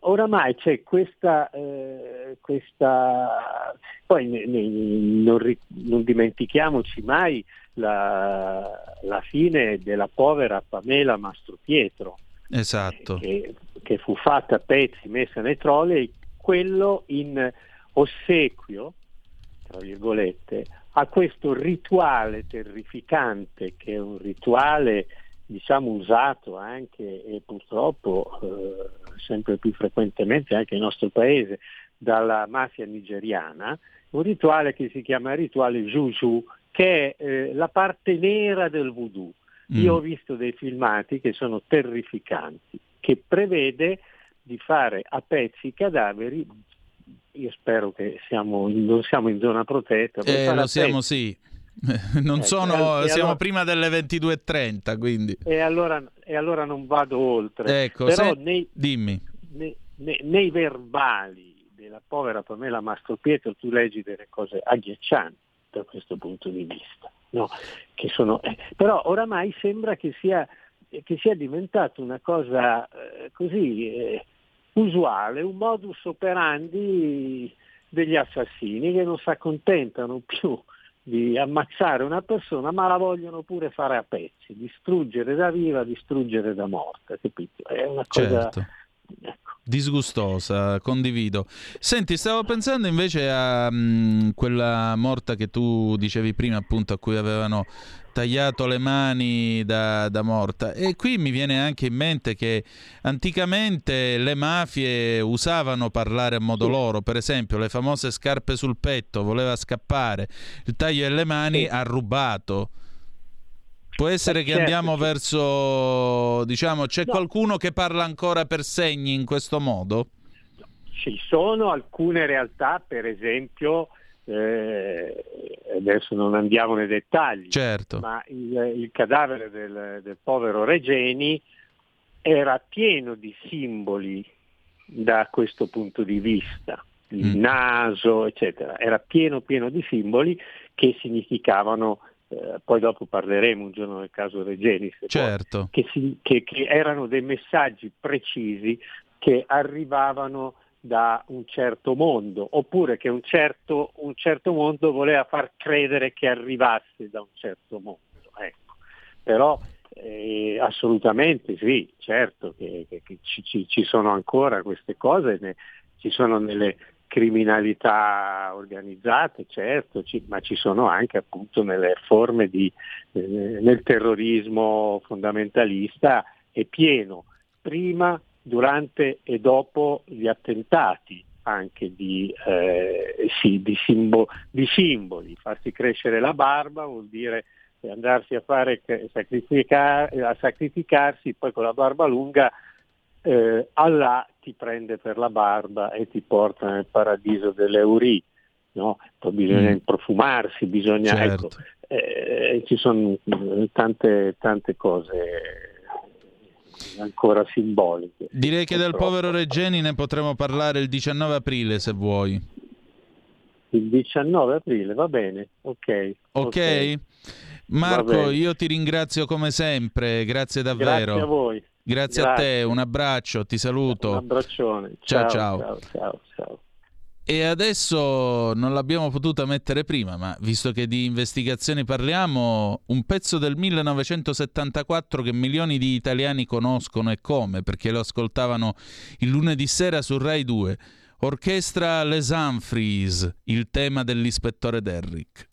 oramai c'è questa, eh, questa poi ne- ne- non, ri- non dimentichiamoci mai la, la fine della povera Pamela Mastropietro Esatto. che, che fu fatta a pezzi, messa nei trolley, quello in ossequio, tra virgolette, a questo rituale terrificante che è un rituale diciamo usato anche e purtroppo eh, sempre più frequentemente anche nel nostro paese dalla mafia nigeriana, un rituale che si chiama rituale Juju, che è eh, la parte nera del voodoo. Io ho visto dei filmati che sono terrificanti, che prevede di fare a pezzi i cadaveri. Io spero che siamo in- non siamo in zona protetta. Eh, lo siamo, sì. Non Ecco, sono, allora- siamo prima delle 22.30, quindi. E allora, e allora non vado oltre. Ecco, Però se- nei, dimmi. nei- nei- nei verbali della povera Pamela Mastro Pietro tu leggi delle cose agghiaccianti da questo punto di vista. no? Che sono, eh, però oramai sembra che sia, che sia diventato una cosa eh, così eh, usuale, un modus operandi degli assassini che non si accontentano più di ammazzare una persona, ma la vogliono pure fare a pezzi, distruggere da viva, distruggere da morta, capito? È una cosa Certo. Disgustosa, condivido. Senti, stavo pensando invece a mm, quella morta che tu dicevi prima, appunto, a cui avevano tagliato le mani da, da morta. E qui mi viene anche in mente che anticamente le mafie usavano parlare a modo loro, per esempio le famose scarpe sul petto, voleva scappare, il taglio delle mani ha rubato. Può essere Eh, che certo, andiamo verso, diciamo, c'è qualcuno che parla ancora per segni in questo modo? Ci sono alcune realtà, per esempio, eh, adesso non andiamo nei dettagli, Certo. ma il, il cadavere del, del povero Regeni era pieno di simboli da questo punto di vista, il naso, eccetera, era pieno pieno di simboli che significavano, eh, poi dopo parleremo un giorno del caso Regeni, Certo. che, si- che- che erano dei messaggi precisi che arrivavano da un certo mondo, oppure che un certo, un certo mondo voleva far credere che arrivasse da un certo mondo. Ecco. Però eh, assolutamente sì, certo che, che- che ci, ci- sono ancora queste cose, ne- ci sono nelle criminalità organizzate, certo, ci- ma ci sono anche appunto nelle forme di, eh, nel terrorismo fondamentalista è pieno, prima, durante e dopo gli attentati anche di, eh, sì, di, simbo- di simboli, farsi crescere la barba vuol dire andarsi a, fare, sacrifica- a sacrificarsi, poi con la barba lunga eh, Allah ti prende per la barba e ti porta nel paradiso delle Uri, no? Poi bisogna Mm. profumarsi, bisogna... Certo. ecco, eh, ci sono tante, tante cose ancora simboliche. Direi che del povero Regeni ne potremo parlare il 19 aprile se vuoi. Il 19 aprile, va bene, ok. Ok? Marco, bene. io ti ringrazio come sempre, grazie davvero. Grazie a voi. Grazie a Grazie. te, un abbraccio, ti saluto. Un abbraccione. Ciao. ciao. ciao, ciao, ciao. E adesso non l'abbiamo potuta mettere prima, ma visto che di investigazioni parliamo, un pezzo del 1974 che milioni di italiani conoscono e come, perché lo ascoltavano il lunedì sera su Rai 2. Orchestra Les Humphreys, il tema dell'ispettore Derrick.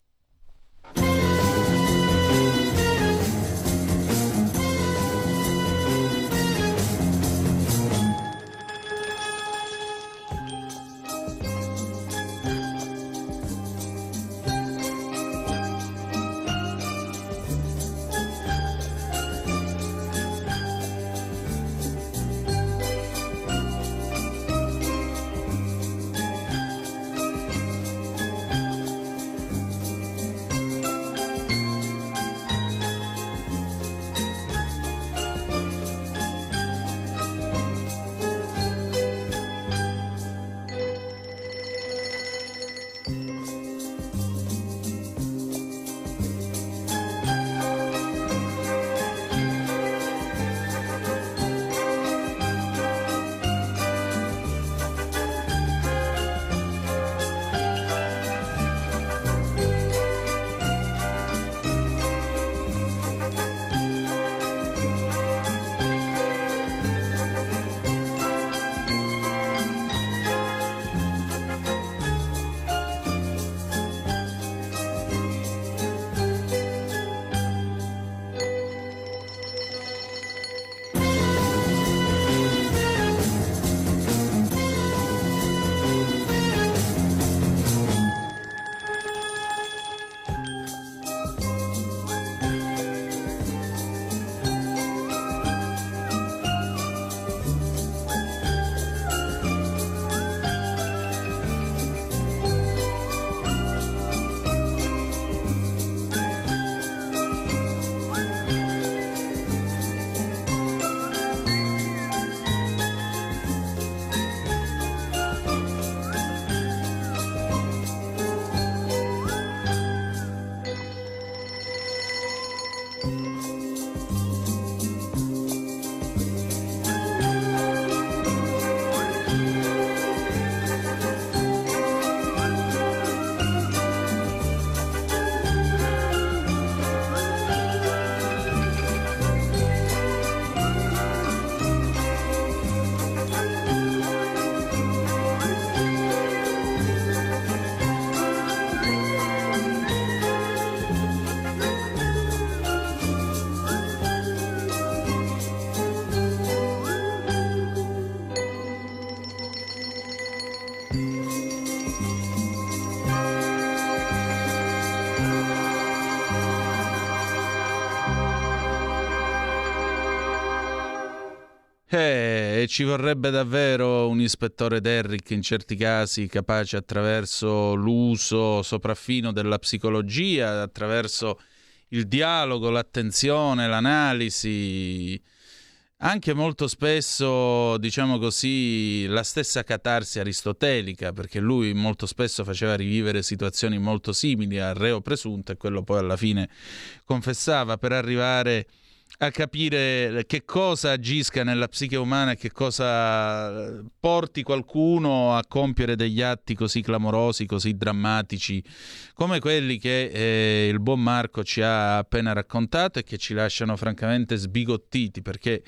Ci vorrebbe davvero un ispettore Derrick in certi casi capace attraverso l'uso sopraffino della psicologia, attraverso il dialogo, l'attenzione, l'analisi, anche molto spesso, diciamo così, la stessa catarsi aristotelica, perché lui molto spesso faceva rivivere situazioni molto simili al reo presunto e quello poi alla fine confessava per arrivare a capire che cosa agisca nella psiche umana e che cosa porti qualcuno a compiere degli atti così clamorosi, così drammatici, come quelli che eh, il buon Marco ci ha appena raccontato e che ci lasciano francamente sbigottiti, perché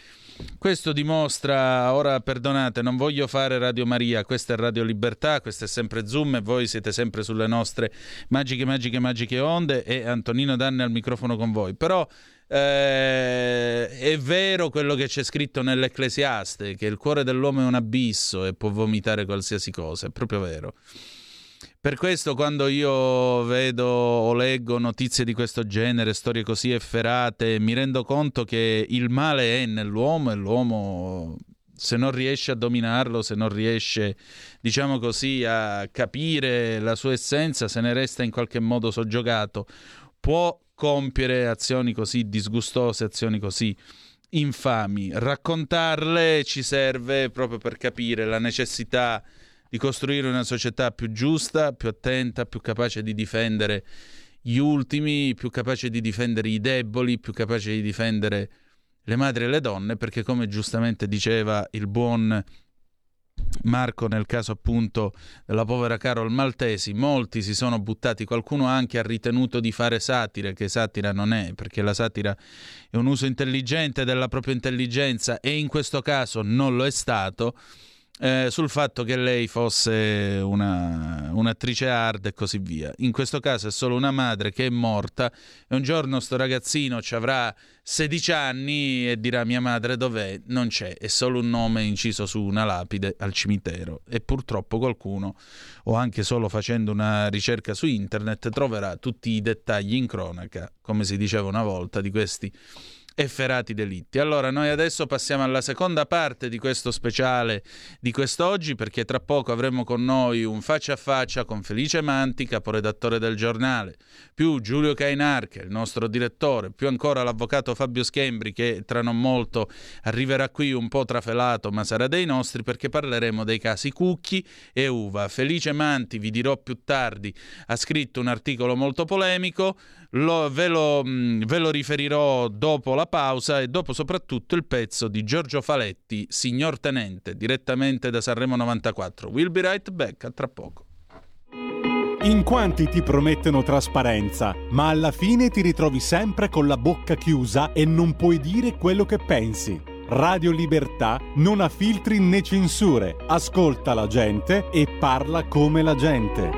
questo dimostra, ora perdonate, non voglio fare Radio Maria, questa è Radio Libertà, questo è sempre Zoom e voi siete sempre sulle nostre magiche, magiche, magiche onde e Antonino Danne al microfono con voi, però eh, è vero quello che c'è scritto nell'Ecclesiaste, che il cuore dell'uomo è un abisso e può vomitare qualsiasi cosa, è proprio vero. Per questo quando io vedo o leggo notizie di questo genere, storie così efferate, mi rendo conto che il male è nell'uomo e l'uomo se non riesce a dominarlo, se non riesce, diciamo così, a capire la sua essenza, se ne resta in qualche modo soggiogato, può compiere azioni così disgustose, azioni così infami. Raccontarle ci serve proprio per capire la necessità di costruire una società più giusta, più attenta, più capace di difendere gli ultimi, più capace di difendere i deboli, più capace di difendere le madri e le donne, perché come giustamente diceva il buon Marco nel caso appunto della povera Carol Maltesi, molti si sono buttati, qualcuno anche ha ritenuto di fare satira, che satira non è, perché la satira è un uso intelligente della propria intelligenza e in questo caso non lo è stato. Eh, sul fatto che lei fosse una, un'attrice hard e così via. In questo caso è solo una madre che è morta e un giorno sto ragazzino ci avrà 16 anni e dirà mia madre dov'è? Non c'è, è solo un nome inciso su una lapide al cimitero e purtroppo qualcuno o anche solo facendo una ricerca su internet troverà tutti i dettagli in cronaca, come si diceva una volta, di questi efferati delitti. Allora, noi adesso passiamo alla seconda parte di questo speciale di quest'oggi, perché tra poco avremo con noi un faccia a faccia con Felice Manti, caporedattore del giornale, più Giulio Cainar, che è il nostro direttore, più ancora l'avvocato Fabio Schembri, che tra non molto arriverà qui un po' trafelato, ma sarà dei nostri, perché parleremo dei casi Cucchi e Uva. Felice Manti, vi dirò più tardi, ha scritto un articolo molto polemico, lo, ve, lo, ve lo riferirò dopo la pausa e dopo soprattutto il pezzo di Giorgio Faletti, Signor Tenente, direttamente da Sanremo 94. We'll be right back, a tra poco. In quanti ti promettono trasparenza, ma alla fine ti ritrovi sempre con la bocca chiusa e non puoi dire quello che pensi. Radio Libertà non ha filtri né censure, ascolta la gente e parla come la gente.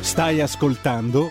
Stai ascoltando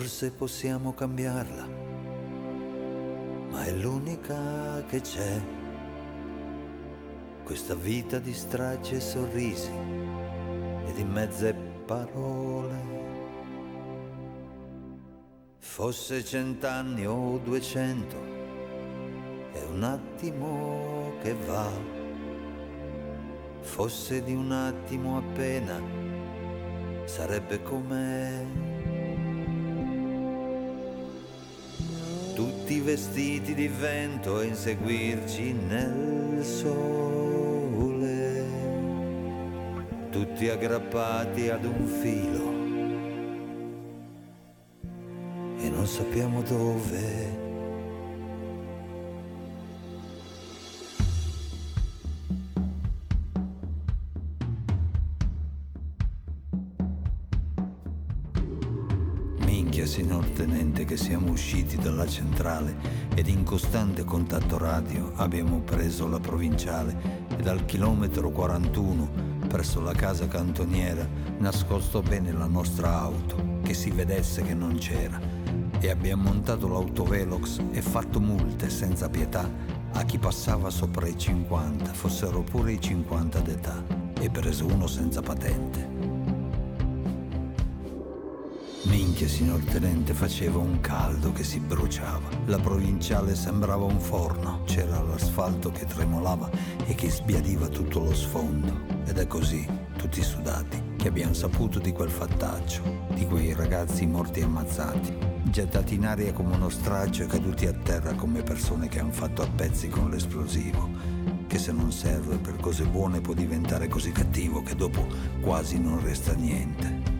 Forse possiamo cambiarla, ma è l'unica che c'è. Questa vita di stracci e sorrisi e di mezze parole. Fosse cent'anni o duecento, è un attimo che va. Fosse di un attimo appena, sarebbe come tutti vestiti di vento e inseguirci nel sole, tutti aggrappati ad un filo e non sappiamo dove. Siamo usciti dalla centrale ed in costante contatto radio abbiamo preso la provinciale e dal chilometro 41 presso la casa cantoniera nascosto bene la nostra auto, che si vedesse che non c'era. E abbiamo montato l'autovelox e fatto multe senza pietà a chi passava sopra i 50, fossero pure i 50 d'età, e preso uno senza patente. Minchia, signor tenente, faceva un caldo che si bruciava. La provinciale sembrava un forno. C'era l'asfalto che tremolava e che sbiadiva tutto lo sfondo. Ed è così, tutti sudati, che abbiamo saputo di quel fattaccio, di quei ragazzi morti e ammazzati, gettati in aria come uno straccio e caduti a terra come persone che hanno fatto a pezzi con l'esplosivo, che se non serve per cose buone può diventare così cattivo che dopo quasi non resta niente.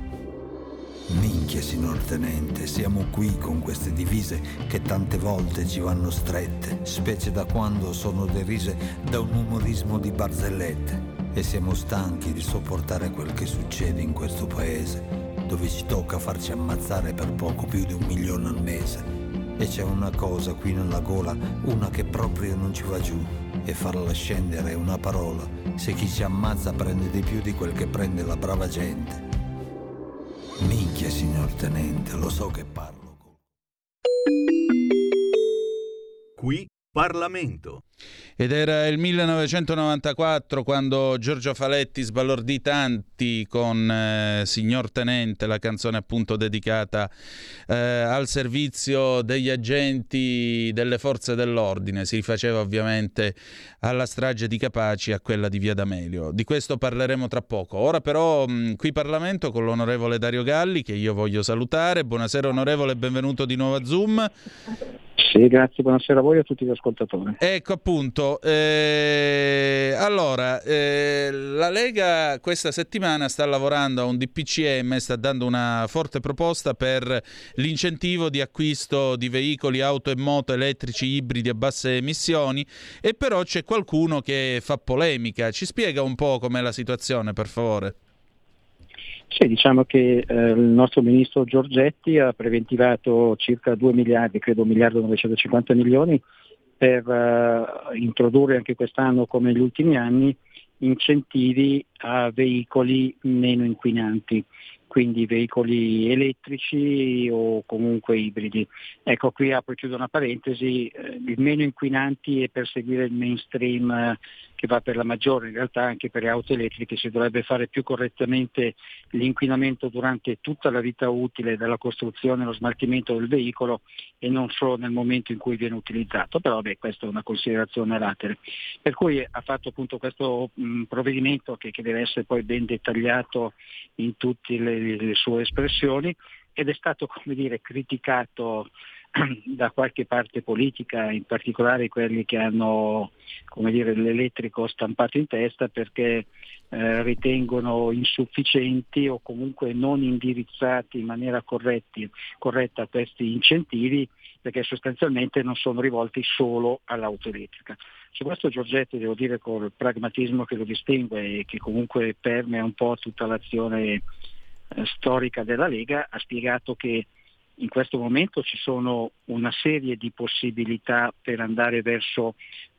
Minchia, signor tenente, siamo qui con queste divise che tante volte ci vanno strette, specie da quando sono derise da un umorismo di barzellette. E siamo stanchi di sopportare quel che succede in questo paese, dove ci tocca farci ammazzare per poco più di un milione al mese. E c'è una cosa qui nella gola, una che proprio non ci va giù, e farla scendere è una parola, se chi ci ammazza prende di più di quel che prende la brava gente. Minchia, signor tenente, lo so che parlo. Qui Parlamento. Ed era il 1994 quando Giorgio Faletti sbalordì tanti con eh, Signor Tenente, la canzone appunto dedicata eh, al servizio degli agenti delle forze dell'ordine. Si rifaceva ovviamente alla strage di Capaci e a quella di Via D'Amelio. Di questo parleremo tra poco. Ora però mh, qui Parlamento con l'onorevole Dario Galli che io voglio salutare. Buonasera onorevole, benvenuto di nuovo a Zoom. Sì, grazie, buonasera a voi e a tutti gli ascoltatori. Ecco appunto, eh, allora, eh, la Lega questa settimana sta lavorando a un DPCM, sta dando una forte proposta per l'incentivo di acquisto di veicoli, auto e moto elettrici ibridi a basse emissioni e però c'è qualcuno che fa polemica. Ci spiega un po' com'è la situazione, per favore? Sì, diciamo che eh, il nostro ministro Giorgetti ha preventivato circa 2 miliardi, credo 1 miliardo e 950 milioni, per eh, introdurre anche quest'anno come negli ultimi anni incentivi a veicoli meno inquinanti, quindi veicoli elettrici o comunque ibridi. Ecco, qui apro e chiudo una parentesi, eh, il meno inquinanti è per seguire il mainstream eh, che va per la maggiore, in realtà anche per le auto elettriche si dovrebbe fare più correttamente l'inquinamento durante tutta la vita utile della costruzione lo smaltimento del veicolo e non solo nel momento in cui viene utilizzato, però beh, questa è una considerazione latere. Per cui ha fatto appunto questo mh, provvedimento che, che deve essere poi ben dettagliato in tutte le, le sue espressioni ed è stato come dire, criticato da qualche parte politica, in particolare quelli che hanno dire, l'elettrico stampato in testa perché eh, ritengono insufficienti o comunque non indirizzati in maniera corretti, corretta questi incentivi perché sostanzialmente non sono rivolti solo all'auto elettrica. Su questo Giorgetti devo dire col pragmatismo che lo distingue e che comunque permea un po' tutta l'azione eh, storica della Lega, ha spiegato che in questo momento ci sono una serie di possibilità per andare verso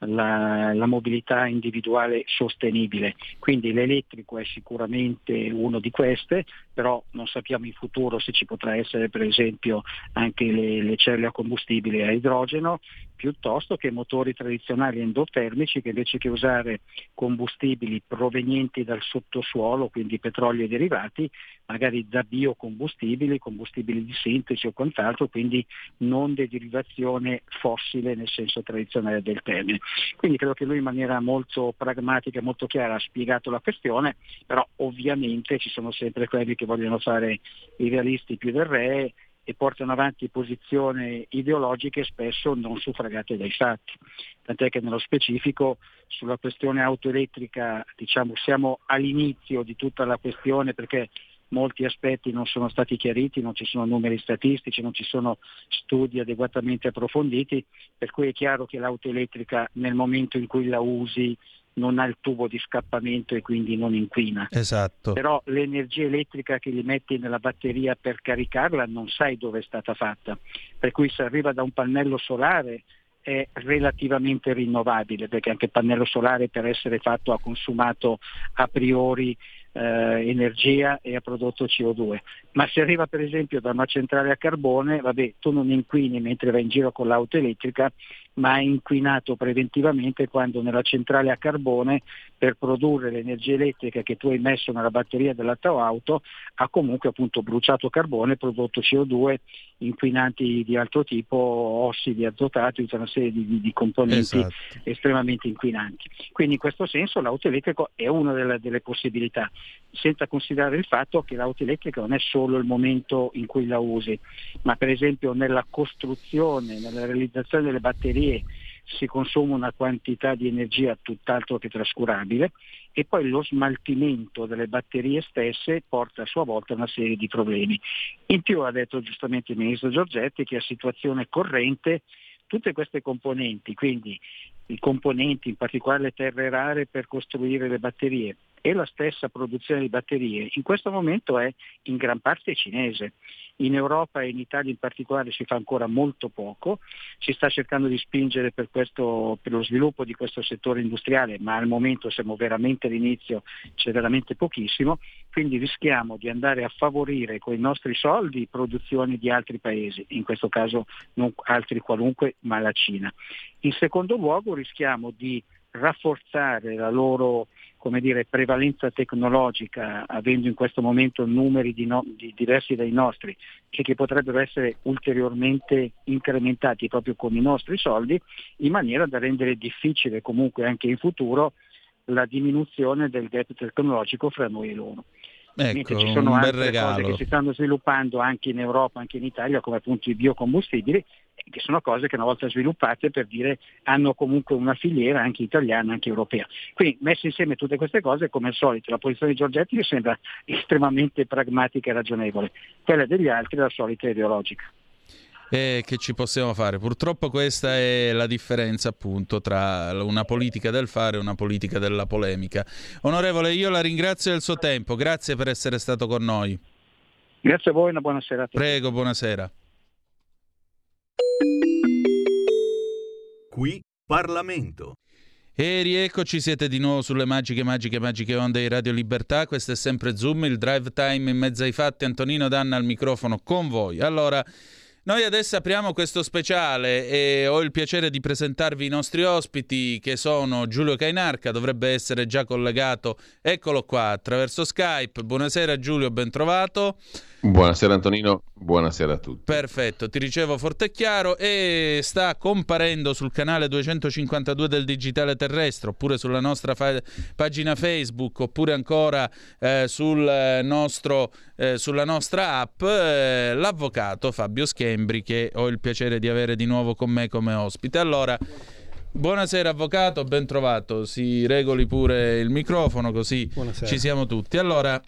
la, la, mobilità individuale sostenibile, quindi l'elettrico è sicuramente uno di queste, però non sappiamo in futuro se ci potrà essere per esempio anche le, le celle a combustibile a idrogeno, piuttosto che motori tradizionali endotermici che invece che usare combustibili provenienti dal sottosuolo, quindi petrolio e derivati, magari da biocombustibili, combustibili di sintesi o quant'altro, quindi non di derivazione fossile nel senso tradizionale del termine. Quindi credo che lui in maniera molto pragmatica e molto chiara ha spiegato la questione, però ovviamente ci sono sempre quelli che vogliono fare i realisti più del re e portano avanti posizioni ideologiche spesso non suffragate dai fatti. Tant'è che nello specifico sulla questione auto elettrica diciamo, siamo all'inizio di tutta la questione perché molti aspetti non sono stati chiariti, non ci sono numeri statistici, non ci sono studi adeguatamente approfonditi, per cui è chiaro che l'auto elettrica nel momento in cui la usi non ha il tubo di scappamento e quindi non inquina. Esatto. Però l'energia elettrica che gli metti nella batteria per caricarla non sai dove è stata fatta, per cui se arriva da un pannello solare è relativamente rinnovabile, perché anche il pannello solare per essere fatto ha consumato a priori eh, energia e ha prodotto CO2. Ma se arriva per esempio da una centrale a carbone, vabbè, tu non inquini mentre vai in giro con l'auto elettrica, ma hai inquinato preventivamente quando nella centrale a carbone per produrre l'energia elettrica che tu hai messo nella batteria della tua auto ha comunque appunto bruciato carbone, prodotto CO2, inquinanti di altro tipo, ossidi azotati, tutta una serie di, di- di componenti Esatto. estremamente inquinanti. Quindi in questo senso l'auto elettrica è una delle, delle possibilità, senza considerare il fatto che l'auto elettrica non è solo il momento in cui la usi, ma per esempio nella costruzione, nella realizzazione delle batterie si consuma una quantità di energia tutt'altro che trascurabile e poi lo smaltimento delle batterie stesse porta a sua volta una serie di problemi. In più ha detto giustamente il ministro Giorgetti che a situazione corrente tutte queste componenti, quindi i componenti, in particolare le terre rare per costruire le batterie e la stessa produzione di batterie, in questo momento è in gran parte cinese. In Europa e in Italia in particolare si fa ancora molto poco, si sta cercando di spingere per, questo, per lo sviluppo di questo settore industriale, ma al momento siamo veramente all'inizio, c'è veramente pochissimo, quindi rischiamo di andare a favorire con i nostri soldi produzioni di altri paesi, in questo caso non altri qualunque, ma la Cina. In secondo luogo rischiamo di rafforzare la loro come dire, prevalenza tecnologica, avendo in questo momento numeri di no- di- diversi dai nostri e che potrebbero essere ulteriormente incrementati proprio con i nostri soldi, in maniera da rendere difficile comunque anche in futuro la diminuzione del gap tecnologico fra noi e loro. Ecco, ci sono altre cose regalo. che si stanno sviluppando anche in Europa, anche in Italia, come appunto i biocombustibili, che sono cose che una volta sviluppate per dire hanno comunque una filiera anche italiana, anche europea. Quindi messe insieme tutte queste cose, come al solito, la posizione di Giorgetti mi sembra estremamente pragmatica e ragionevole, quella degli altri è la solita ideologica. E che ci possiamo fare? Purtroppo questa è la differenza appunto tra una politica del fare e una politica della polemica. Onorevole, io la ringrazio del suo tempo, grazie per essere stato con noi. Grazie a voi, una buona serata. Prego, buonasera. Qui Parlamento. E rieccoci, siete di nuovo sulle magiche, magiche, magiche onde di Radio Libertà. Questo è sempre Zoom, il drive time in mezzo ai fatti. Antonino Danna al microfono con voi. Allora, noi adesso apriamo questo speciale e ho il piacere di presentarvi i nostri ospiti che sono Giulio Cainarca, dovrebbe essere già collegato, eccolo qua, attraverso Skype. Buonasera Giulio, ben trovato. Buonasera Antonino, buonasera a tutti. Perfetto, ti ricevo forte e chiaro e sta comparendo sul canale 252 del Digitale Terrestre oppure sulla nostra fa- pagina Facebook oppure ancora eh, sul eh, nostro, eh, sulla nostra app eh, l'avvocato Fabio Schembri che ho il piacere di avere di nuovo con me come ospite. Allora, buonasera avvocato, ben trovato, si regoli pure il microfono così Buonasera. ci siamo tutti. Allora,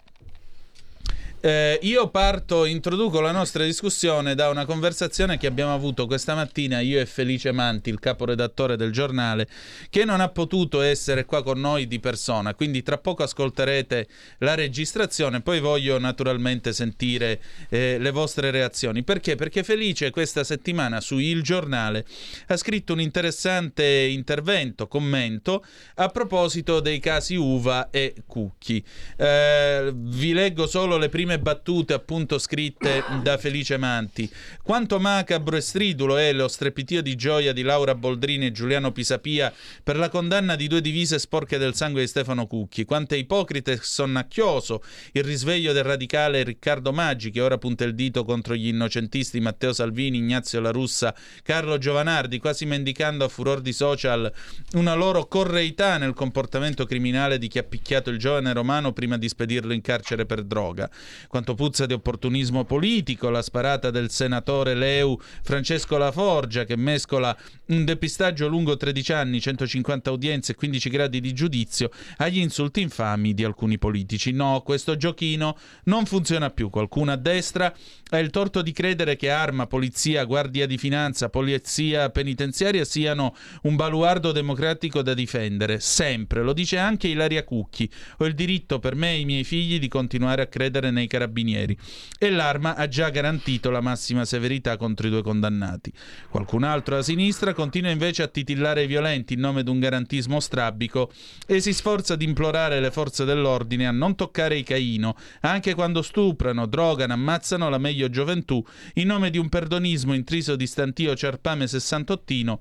eh, io parto, introduco la nostra discussione da una conversazione che abbiamo avuto questa mattina io e Felice Manti, il caporedattore del giornale, che non ha potuto essere qua con noi di persona, quindi tra poco ascolterete la registrazione, poi voglio naturalmente sentire eh, le vostre reazioni. Perché? Perché Felice questa settimana su Il Giornale ha scritto un interessante intervento, commento, a proposito dei casi Uva e Cucchi. Eh, vi leggo solo le prime battute appunto scritte da Felice Manti. Quanto macabro e stridulo è lo strepitio di gioia di Laura Boldrini e Giuliano Pisapia per la condanna di due divise sporche del sangue di Stefano Cucchi. Quanto è ipocrita e sonnacchioso il risveglio del radicale Riccardo Maggi che ora punta il dito contro gli innocentisti Matteo Salvini, Ignazio La Russa, Carlo Giovanardi, quasi mendicando a furor di social una loro correità nel comportamento criminale di chi ha picchiato il giovane romano prima di spedirlo in carcere per droga. Quanto puzza di opportunismo politico la sparata del senatore Leu Francesco Laforgia che mescola un depistaggio lungo 13 anni, 150 udienze e 15 gradi di giudizio agli insulti infami di alcuni politici. No, questo giochino non funziona più. Qualcuno a destra ha il torto di credere che arma, polizia, guardia di finanza, polizia penitenziaria siano un baluardo democratico da difendere, sempre. Lo dice anche Ilaria Cucchi. Ho il diritto per me e i miei figli di continuare a credere nei carabinieri. E l'arma ha già garantito la massima severità contro i due condannati. Qualcun altro a sinistra continua invece a titillare i violenti in nome di un garantismo strabico e si sforza di implorare le forze dell'ordine a non toccare i Caino, anche quando stuprano, drogano, ammazzano la meglio gioventù, in nome di un perdonismo intriso di stantio ciarpame sessantottino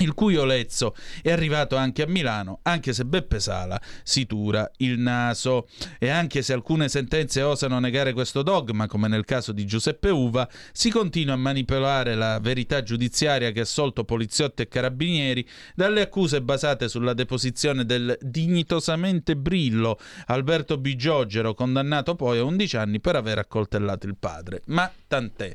il cui olezzo è arrivato anche a Milano, anche se Beppe Sala si tura il naso. E anche se alcune sentenze osano negare questo dogma, come nel caso di Giuseppe Uva, si continua a manipolare la verità giudiziaria che ha assolto poliziotti e carabinieri dalle accuse basate sulla deposizione del dignitosamente brillo Alberto Bigiogero, condannato poi a 11 anni per aver accoltellato il padre. Ma tant'è.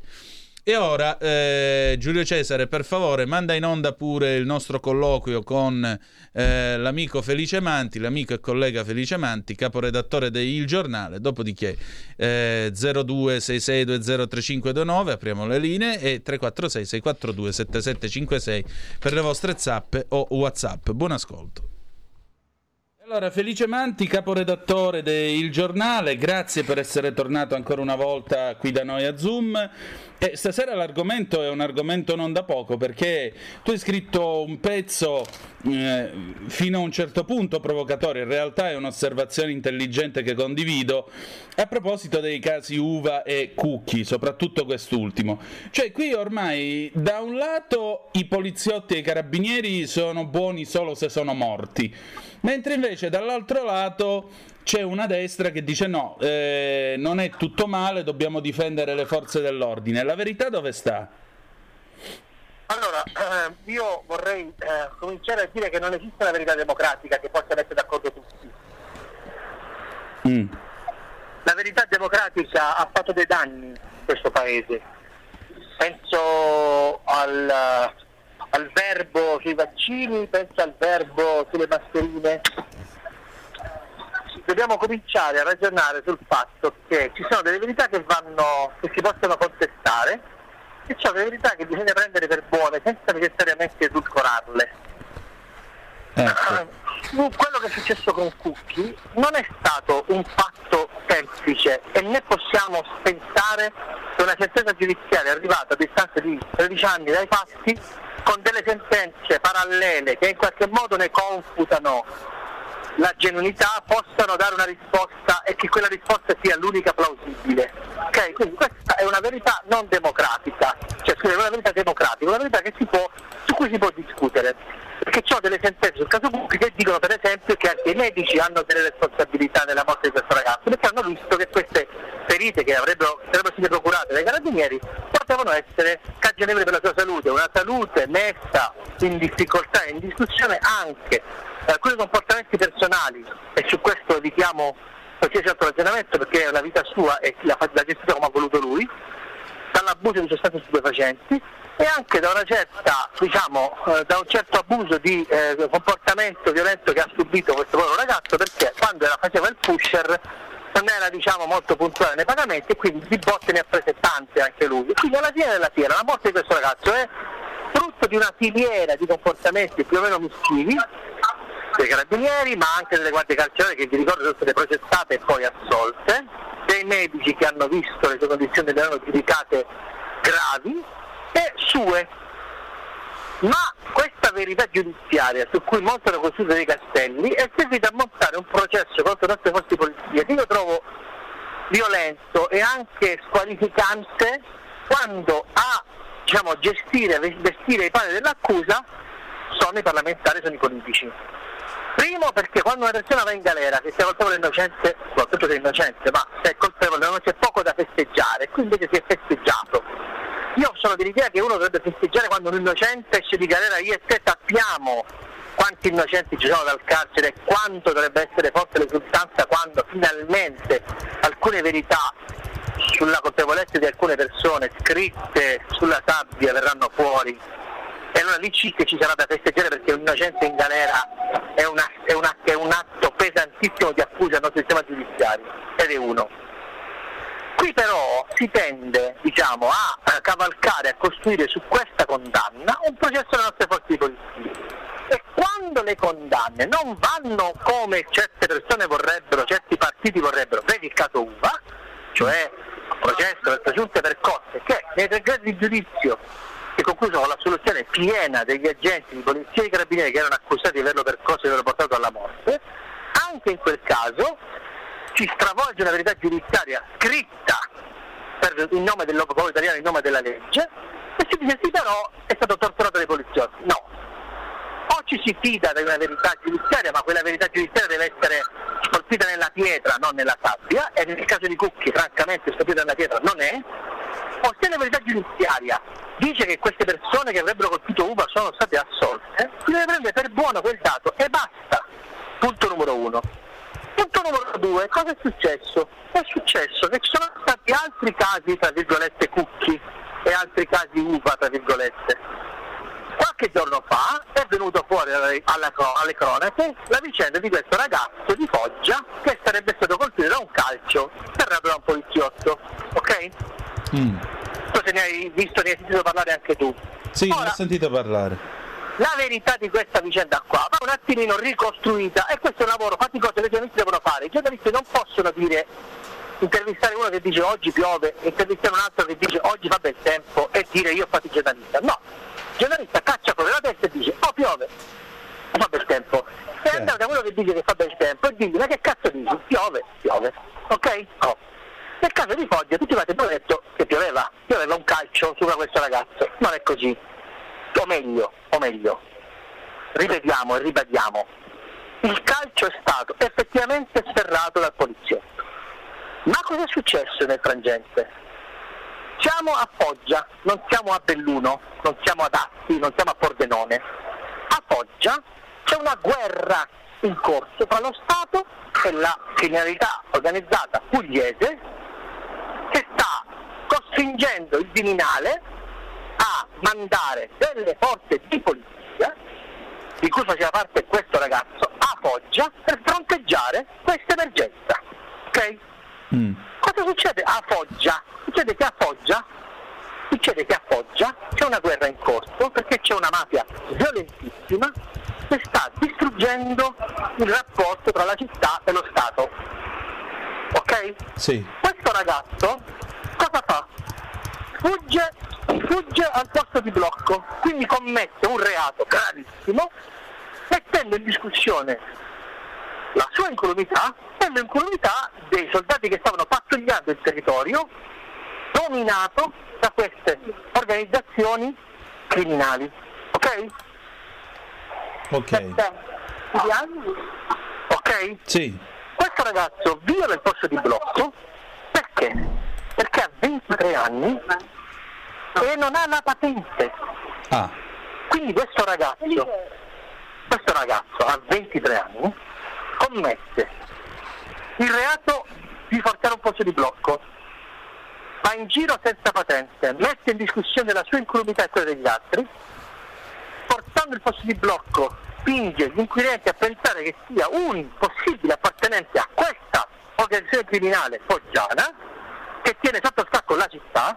E ora, eh, Giulio Cesare, per favore, manda in onda pure il nostro colloquio con eh, l'amico Felice Manti, l'amico e collega Felice Manti, caporedattore di Il Giornale. Dopodiché eh, 0266203529, apriamo le linee, e 346 642 7756 per le vostre zappe o WhatsApp. Buon ascolto. Allora, Felice Manti, caporedattore de Il Giornale, grazie per essere tornato ancora una volta qui da noi a Zoom. E stasera l'argomento è un argomento non da poco perché tu hai scritto un pezzo eh, fino a un certo punto provocatorio, in realtà è un'osservazione intelligente che condivido a proposito dei casi Uva e Cucchi, soprattutto quest'ultimo. Cioè qui ormai da un lato i poliziotti e i carabinieri sono buoni solo se sono morti, mentre invece dall'altro lato c'è una destra che dice no, eh, non è tutto male, dobbiamo difendere le forze dell'ordine. La verità dove sta? Allora, eh, io vorrei eh, cominciare a dire che non esiste una verità democratica che possa mettere d'accordo tutti. Mm. La verità democratica ha fatto dei danni in questo paese. Penso al, al verbo sui vaccini, penso al verbo sulle mascherine. Dobbiamo cominciare a ragionare sul fatto che ci sono delle verità che, vanno, che si possono contestare e ci sono delle verità che bisogna prendere per buone senza necessariamente edulcorarle. Uh, Quello che è successo con Cucchi non è stato un fatto semplice e né possiamo pensare che una sentenza giudiziaria arrivata a distanza di 13 anni dai fatti con delle sentenze parallele che in qualche modo ne confutano la genuinità possano dare una risposta e che quella risposta sia l'unica plausibile. Ok, quindi questa è una verità non democratica, cioè scusa, è una verità democratica, una verità può, su cui si può discutere. Perché sono delle sentenze sul caso Cucchi che dicono per esempio che anche i medici hanno delle responsabilità nella morte di questo ragazzo, perché hanno visto che queste ferite che avrebbero, sarebbero state procurate dai carabinieri potevano essere cagionevoli per la sua salute, una salute messa in difficoltà e in discussione anche alcuni comportamenti personali e su questo evitiamo qualsiasi altro ragionamento perché una vita sua e l'ha l'ha gestita come ha voluto lui, dall'abuso di sostanze stupefacenti e anche da certa, diciamo, eh, da un certo abuso di eh, comportamento violento che ha subito questo povero ragazzo perché quando era, faceva il pusher non era diciamo, molto puntuale nei pagamenti e quindi di botte ne ha prese tante anche lui. E quindi alla fine della fiera la morte di questo ragazzo è frutto di una filiera di comportamenti più o meno mischievi dei carabinieri ma anche delle guardie carcerarie che vi ricordo sono state processate e poi assolte, dei medici che hanno visto le sue condizioni le hanno giudicate gravi e sue. Ma questa verità giudiziaria su cui montano costruito dei castelli è servita a montare un processo contro le nostre forze di polizia che io trovo violento e anche squalificante quando a diciamo, gestire, vestire i panni dell'accusa sono i parlamentari, sono i politici. Primo perché quando una persona va in galera, che sia colpevole o innocente, soprattutto se è innocente, ma se è colpevole non c'è poco da festeggiare, qui invece si è festeggiato. Io sono dell'idea che uno dovrebbe festeggiare quando un innocente esce di galera, io e te sappiamo quanti innocenti ci sono dal carcere e quanto dovrebbe essere forte l'esultanza quando finalmente alcune verità sulla colpevolezza di alcune persone scritte sulla sabbia verranno fuori E allora lì sì che ci sarà da festeggiare perché un innocente in galera è, una- è una- è un atto pesantissimo di accusa al nostro sistema giudiziario, ed è uno. Qui però si tende diciamo, a cavalcare, a costruire su questa condanna un processo delle nostre forze di polizia. E quando le condanne non vanno come certe persone vorrebbero, certi partiti vorrebbero, vedi il caso UVA, cioè processo per presunte percosse, che nei tre gradi di giudizio è concluso con la soluzione piena degli agenti di polizia e di carabinieri che erano accusati di averlo percosso e di averlo portato alla morte, anche in quel caso ci stravolge una verità giudiziaria scritta per, in nome del popolo italiano, in nome della legge, e si dice sì però è stato torturato dai poliziotti. No. O ci si fida di una verità giudiziaria, ma quella verità giudiziaria deve essere scolpita nella pietra, non nella sabbia, e nel caso di Cucchi francamente scolpita nella pietra non è, o se la verità giudiziaria dice che queste persone che avrebbero colpito Uva sono state assolte, si deve prendere per buono quel dato e basta. Punto numero uno. Punto numero due, cosa è successo? È successo che ci sono stati altri casi, tra virgolette, cucchi e altri casi uva, tra virgolette. Qualche giorno fa è venuto fuori alle, alle cronache la vicenda di questo ragazzo di Foggia che sarebbe stato colpito da un calcio serrato da un poliziotto. Ok? Mm. Forse ne hai visto, ne hai sentito parlare anche tu. Sì, ne ho sentito parlare. La verità di questa vicenda qua va un attimino ricostruita e questo è un lavoro faticoso che i giornalisti devono fare. I giornalisti non possono dire intervistare uno che dice oggi piove, intervistare un altro che dice oggi fa bel tempo e dire io ho fatto il giornalista. No, giornalista caccia fuori la testa e dice oh piove, fa bel tempo. E andare da quello che dice che fa bel tempo e digli ma che cazzo dici? Piove, piove. Ok? Oh. Nel caso di Foggia tutti quanti abbiamo detto che pioveva, pioveva un calcio su questo ragazzo. Non è così. O meglio, o meglio, ripetiamo e ribadiamo, il calcio è stato effettivamente sferrato dal poliziotto. Ma cosa è successo nel frangente? Siamo a Foggia, non siamo a Belluno, non siamo ad Asti, non siamo a Pordenone. A Foggia c'è una guerra in corso tra lo Stato e la criminalità organizzata pugliese che sta costringendo il Viminale a mandare delle forze di polizia, di cui faceva parte questo ragazzo, a Foggia per fronteggiare questa emergenza. Ok? Cosa succede a Foggia? Succede che a Foggia succede che a Foggia c'è una guerra in corso perché c'è una mafia violentissima che sta distruggendo il rapporto tra la città e lo Stato. Ok? Sì. Questo ragazzo cosa fa? Fugge, fugge al posto di blocco, quindi commette un reato gravissimo, mettendo in discussione la sua incolumità e l'incolumità dei soldati che stavano pattugliando il territorio dominato da queste organizzazioni criminali. Ok? Ok. Ok? Sì. Questo ragazzo viola il posto di blocco perché? Perché ha 23 anni e non ha la patente. Ah. Quindi questo ragazzo, questo ragazzo a 23 anni commette il reato di forzare un posto di blocco, va in giro senza patente, mette in discussione la sua incolumità e quella degli altri, portando il posto di blocco spinge gli inquirenti a pensare che sia un possibile appartenente a questa organizzazione criminale foggiana che tiene sotto scacco la città,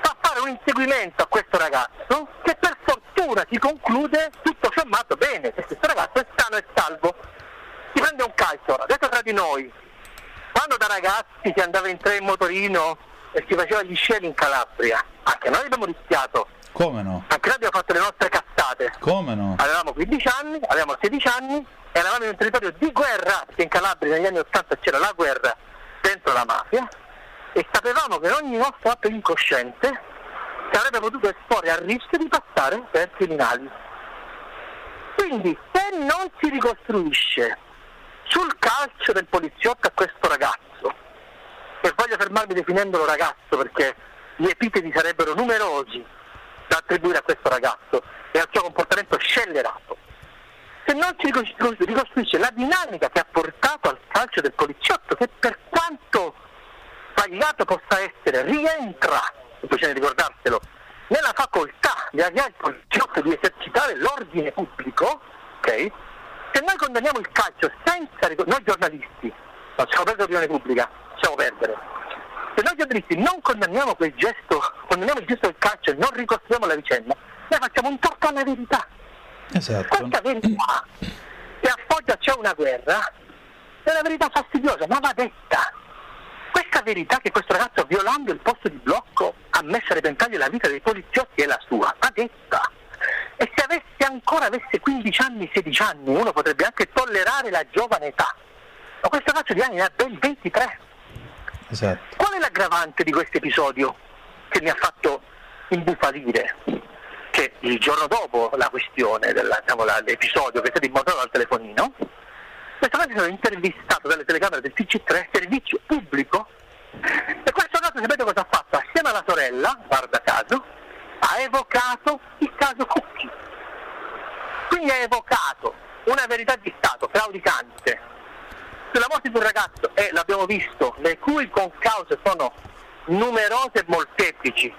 fa fare un inseguimento a questo ragazzo che per fortuna si conclude tutto sommato bene, perché questo ragazzo è sano e salvo. Si prende un calcio, ora, detto tra di noi, quando da ragazzi si andava in tre in motorino e si faceva gli sceli in Calabria, anche noi abbiamo rischiato, Come no? anche noi abbiamo fatto le nostre cazzate. Come no? Avevamo 15 anni, avevamo 16 anni, e eravamo in un territorio di guerra, perché in Calabria negli anni 80 c'era la guerra dentro la mafia, e sapevamo che ogni nostro atto incosciente ci avrebbe potuto esporre al rischio di passare per criminali. Quindi se non si ricostruisce sul calcio del poliziotto a questo ragazzo, e voglio fermarmi definendolo ragazzo perché gli epiteti sarebbero numerosi da attribuire a questo ragazzo e al suo comportamento scellerato, se non si ricostru- ricostruisce la dinamica che ha portato al calcio del poliziotto, che per quanto sbagliato possa essere, rientra, bisogna ricordarselo, nella facoltà di avviare il poliziotto di esercitare l'ordine pubblico, ok? Se noi condanniamo il calcio senza ricor- noi giornalisti, non siamo perdere l'opinione pubblica, possiamo perdere. Se noi giornalisti non condanniamo quel gesto, condanniamo il gesto del calcio e non ricostruiamo la vicenda, noi facciamo un torto alla verità. Esatto. Questa verità che appoggia c'è una guerra è una verità fastidiosa, ma va detta. Questa verità che questo ragazzo violando il posto di blocco ha messo a repentaglio la vita dei poliziotti è la sua, va detta. E se avesse ancora avesse 15 anni, 16 anni, uno potrebbe anche tollerare la giovane età. Ma questo ragazzo di anni ne ha ben 23. Esatto. Qual è l'aggravante di questo episodio che mi ha fatto imbufalire? Che il giorno dopo la questione, della, diciamo, la- l'episodio che è stato dimostrato dal telefonino, questo ragazzo è stato intervistato dalle telecamere del TC3, servizio pubblico, e questo ragazzo sapete cosa ha fatto? Assieme alla sorella, guarda caso, ha evocato il caso Cucchi. Quindi ha evocato una verità di Stato claudicante sulla morte di un ragazzo, e l'abbiamo visto, le cui concause sono numerose e molteplici,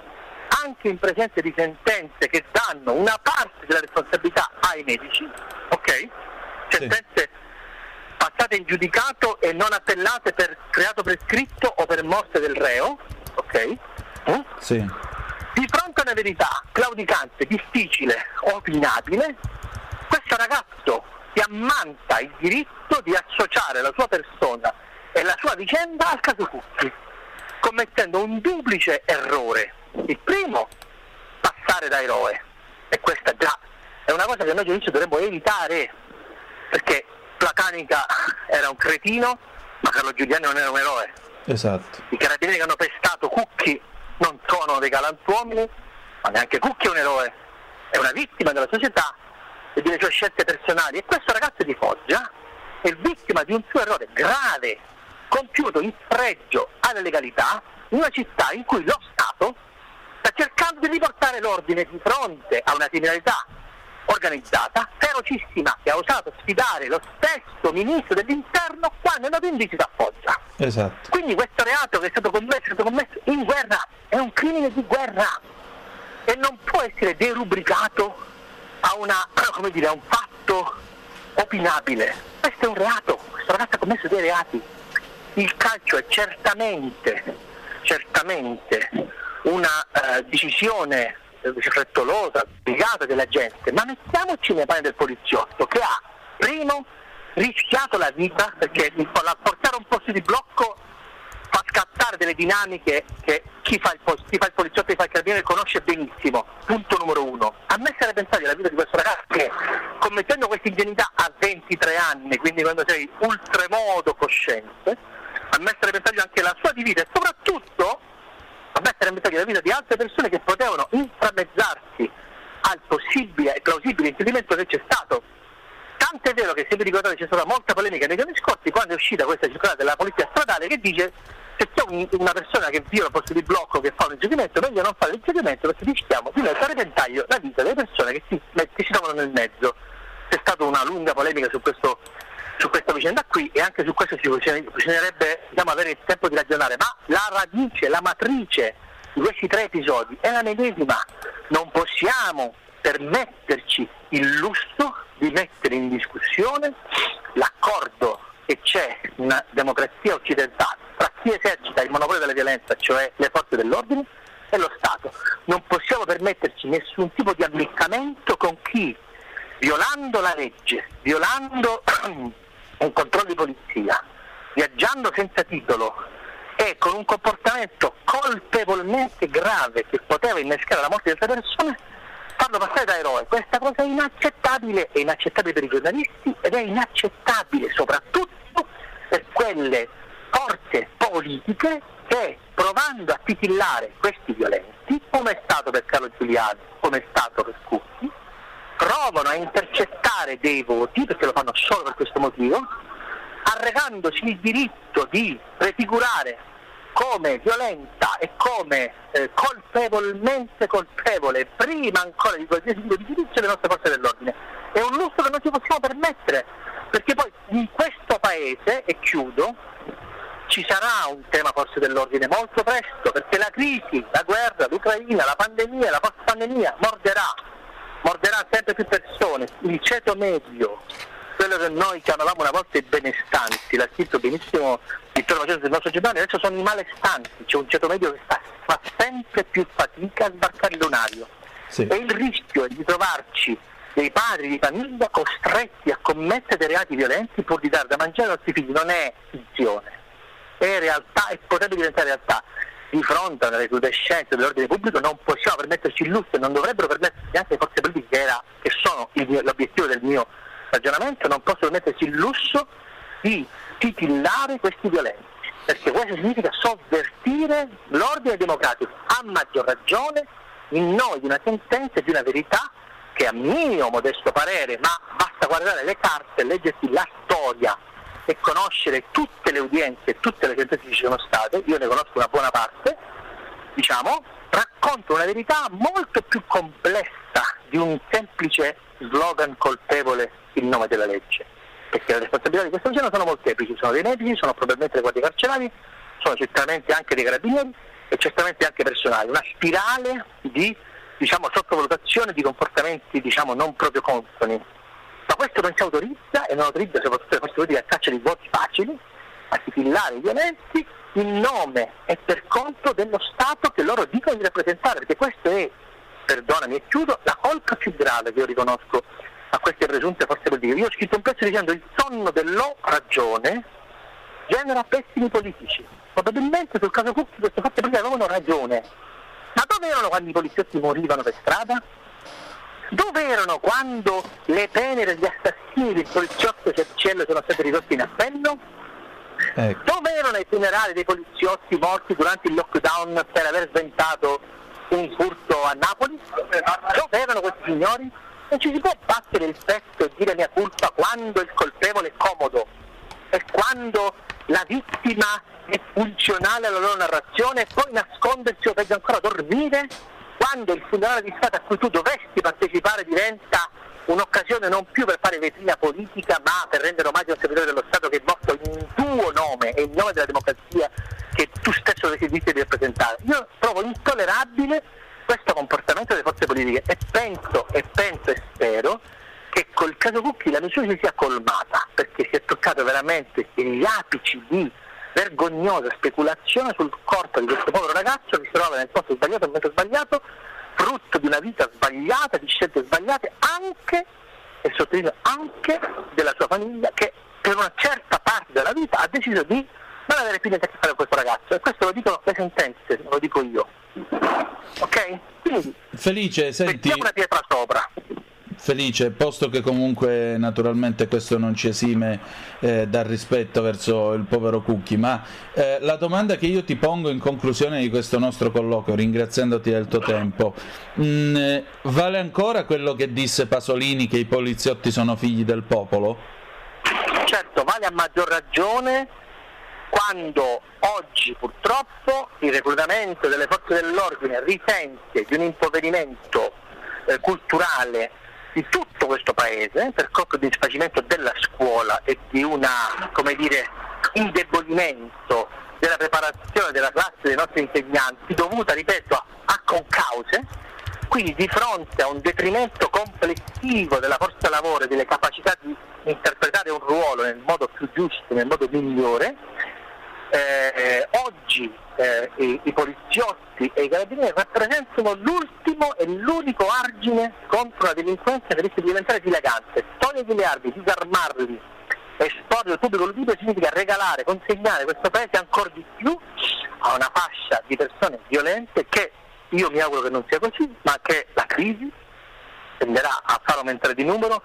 anche in presenza di sentenze che danno una parte della responsabilità ai medici, ok? Sentenze passate in giudicato e non appellate per creato prescritto o per morte del reo, ok? Mm? Sì. Di fronte a una verità claudicante, difficile, opinabile, questo ragazzo si ammanta il diritto di associare la sua persona e la sua vicenda al caso Cucchi, commettendo un duplice errore. Il primo, passare da eroe, e questa già è una cosa che noi giudici dovremmo evitare, perché Placanica era un cretino, ma Carlo Giuliani non era un eroe. Esatto. I carabinieri che hanno pestato Cucchi non sono dei galantuomini, ma neanche Cucchi è un eroe, è una vittima della società e delle sue scelte personali. E questo ragazzo di Foggia è vittima di un suo errore grave, compiuto in spregio alla legalità, in una città in cui lo Stato sta cercando di riportare l'ordine di fronte a una criminalità organizzata, ferocissima, che ha osato sfidare lo stesso ministro dell'interno quando è andato in visita a Foggia. Esatto. Quindi questo reato che è stato commesso, è stato commesso in guerra, è un crimine di guerra e non può essere derubricato a, una, dire, a un fatto opinabile. Questo è un reato, questo ragazzo ha commesso dei reati. Il calcio è certamente, certamente una eh, decisione frettolosa, obbligata della gente, ma mettiamoci nei panni del poliziotto che ha, primo, rischiato la vita perché portare un posto di blocco fa scattare delle dinamiche che chi fa il, chi fa il poliziotto e chi fa il carabiniere conosce benissimo. Punto numero uno. A me sarebbe pensare la vita di questo ragazzo che commettendo questa ingenuità a 23 anni, quindi quando sei oltremodo cosciente, a me sarebbe pensare anche la sua di vita e soprattutto a mettere in mezzo la vita di altre persone che potevano intramezzarsi al possibile e plausibile impedimento che c'è stato. Tanto è vero che se vi ricordate c'è stata molta polemica nei giorni scorsi quando è uscita questa circolare della polizia stradale che dice se c'è un- una persona che viola posto di blocco che fa un inseguimento, meglio non fare l'inseguimento perché rischiamo di mettere a repentaglio la vita delle persone che si, che si trovano nel mezzo. C'è stata una lunga polemica su questo su questa vicenda qui e anche su questo ci bisognerebbe diciamo, avere il tempo di ragionare, ma la radice, la matrice di questi tre episodi è la medesima. Non possiamo permetterci il lusso di mettere in discussione l'accordo che c'è in democrazia occidentale tra chi esercita il monopolio della violenza, cioè le forze dell'ordine, e lo Stato. Non possiamo permetterci nessun tipo di ammiccamento con chi violando la legge, violando un controllo di polizia, viaggiando senza titolo e con un comportamento colpevolmente grave che poteva innescare la morte di altre persone, farlo passare da eroe. Questa cosa è inaccettabile, è inaccettabile per i giornalisti ed è inaccettabile soprattutto per quelle forze politiche che provando a titillare questi violenti, come è stato per Carlo Giuliani, come è stato per Cucchi, provano a intercettare dei voti, perché lo fanno solo per questo motivo, arrecandosi il diritto di prefigurare come violenta e come eh, colpevolmente colpevole, prima ancora di qualsiasi tipo di giudizio, le nostre forze dell'ordine. È un lusso che non ci possiamo permettere, perché poi in questo paese, e chiudo, ci sarà un tema forse dell'ordine molto presto, perché la crisi, la guerra, l'Ucraina, la pandemia, la post-pandemia morderà, morderà sempre più persone, il ceto medio, quello che noi chiamavamo una volta i benestanti, l'ha scritto benissimo Vittorio Macedo del nostro giornale, adesso sono i malestanti, c'è un ceto medio che sta, fa sempre più fatica a sbarcare il lunario. E il rischio è di trovarci dei padri di famiglia costretti a commettere dei reati violenti pur di dare da mangiare ai nostri figli, non è finzione, è realtà e potrebbe diventare realtà. Di fronte alla recrudescenza dell'ordine pubblico non possiamo permetterci il lusso e non dovrebbero permetterci neanche le forze politiche che, era, che sono il l'obiettivo del mio ragionamento, non possono permetterci il lusso di titillare questi violenti, perché questo significa sovvertire l'ordine democratico, a maggior ragione in nome di una sentenza e di una verità che a mio modesto parere, ma basta guardare le carte, leggersi la storia e conoscere tutte le udienze e tutte le sentenze che ci sono state, io ne conosco una buona parte, diciamo, racconta una verità molto più complessa di un semplice slogan colpevole in nome della legge. Perché le responsabilità di questo genere sono molteplici, sono dei medici, sono probabilmente le guardie carcerali, sono certamente anche dei carabinieri e certamente anche personali, una spirale di diciamo, sottovalutazione di comportamenti diciamo, non proprio consoni. Ma questo non si autorizza e non autorizza soprattutto le forze politiche a caccia di voti facili, a titillare i violenti in nome e per conto dello Stato che loro dicono di rappresentare, perché questo è, perdonami e chiudo, la colpa più grave che io riconosco a queste presunte forze politiche. Io ho scritto un pezzo dicendo il sonno dell'ho ragione genera pessimi politici. Probabilmente sul caso Cucchi queste forze politiche avevano ragione. Ma dove erano quando i poliziotti morivano per strada? Dove erano quando le pene degli assassini del poliziotto Cerciello sono state ridotte in appello? Dove erano i funerali dei poliziotti morti durante il lockdown per aver sventato un furto a Napoli? Dove erano questi signori? Non ci si può battere il petto e dire mia colpa quando il colpevole è comodo e quando la vittima è funzionale alla loro narrazione e poi nascondersi o peggio ancora dormire quando il funerale di Stato a cui tu dovresti partecipare diventa un'occasione non più per fare vetrina politica ma per rendere omaggio al servitore dello Stato che è morto in tuo nome e in nome della democrazia che tu stesso dovresti dirti intollerabile questo comportamento delle forze politiche. E penso e penso e spero che col caso Cucchi la misura si sia colmata perché si è toccato veramente gli apici di vergognosa speculazione sul corpo di questo povero ragazzo che si trova nel posto sbagliato al momento sbagliato, frutto di una vita sbagliata, di scelte sbagliate, anche, e sottolineo anche, della sua famiglia che per una certa parte della vita ha deciso di non avere più niente a che fare con questo ragazzo. E questo lo dicono le sentenze, lo dico io. Ok? Quindi Felice, senti, una pietra sopra. Felice, posto che comunque naturalmente questo non ci esime eh, dal rispetto verso il povero Cucchi, ma eh, la domanda che io ti pongo in conclusione di questo nostro colloquio, ringraziandoti del tuo tempo, mh, eh, vale ancora quello che disse Pasolini che i poliziotti sono figli del popolo? Certo, vale a maggior ragione quando oggi purtroppo il reclutamento delle forze dell'ordine risente di un impoverimento eh, culturale di tutto questo paese per colpa di disfacimento della scuola e di dire, indebolimento della preparazione della classe dei nostri insegnanti dovuta, ripeto, a, a concause, quindi di fronte a un detrimento complessivo della forza lavoro e delle capacità di interpretare un ruolo nel modo più giusto, nel modo migliore, eh, oggi eh, i, i poliziotti e i carabinieri rappresentano l'ultimo e l'unico argine contro la delinquenza che rischia di diventare dilagante. Togliergli le armi, disarmarli, esporre al pubblico ludibrio significa regalare, consegnare questo paese ancora di più a una fascia di persone violente che io mi auguro che non sia così, ma che la crisi tenderà a far aumentare di numero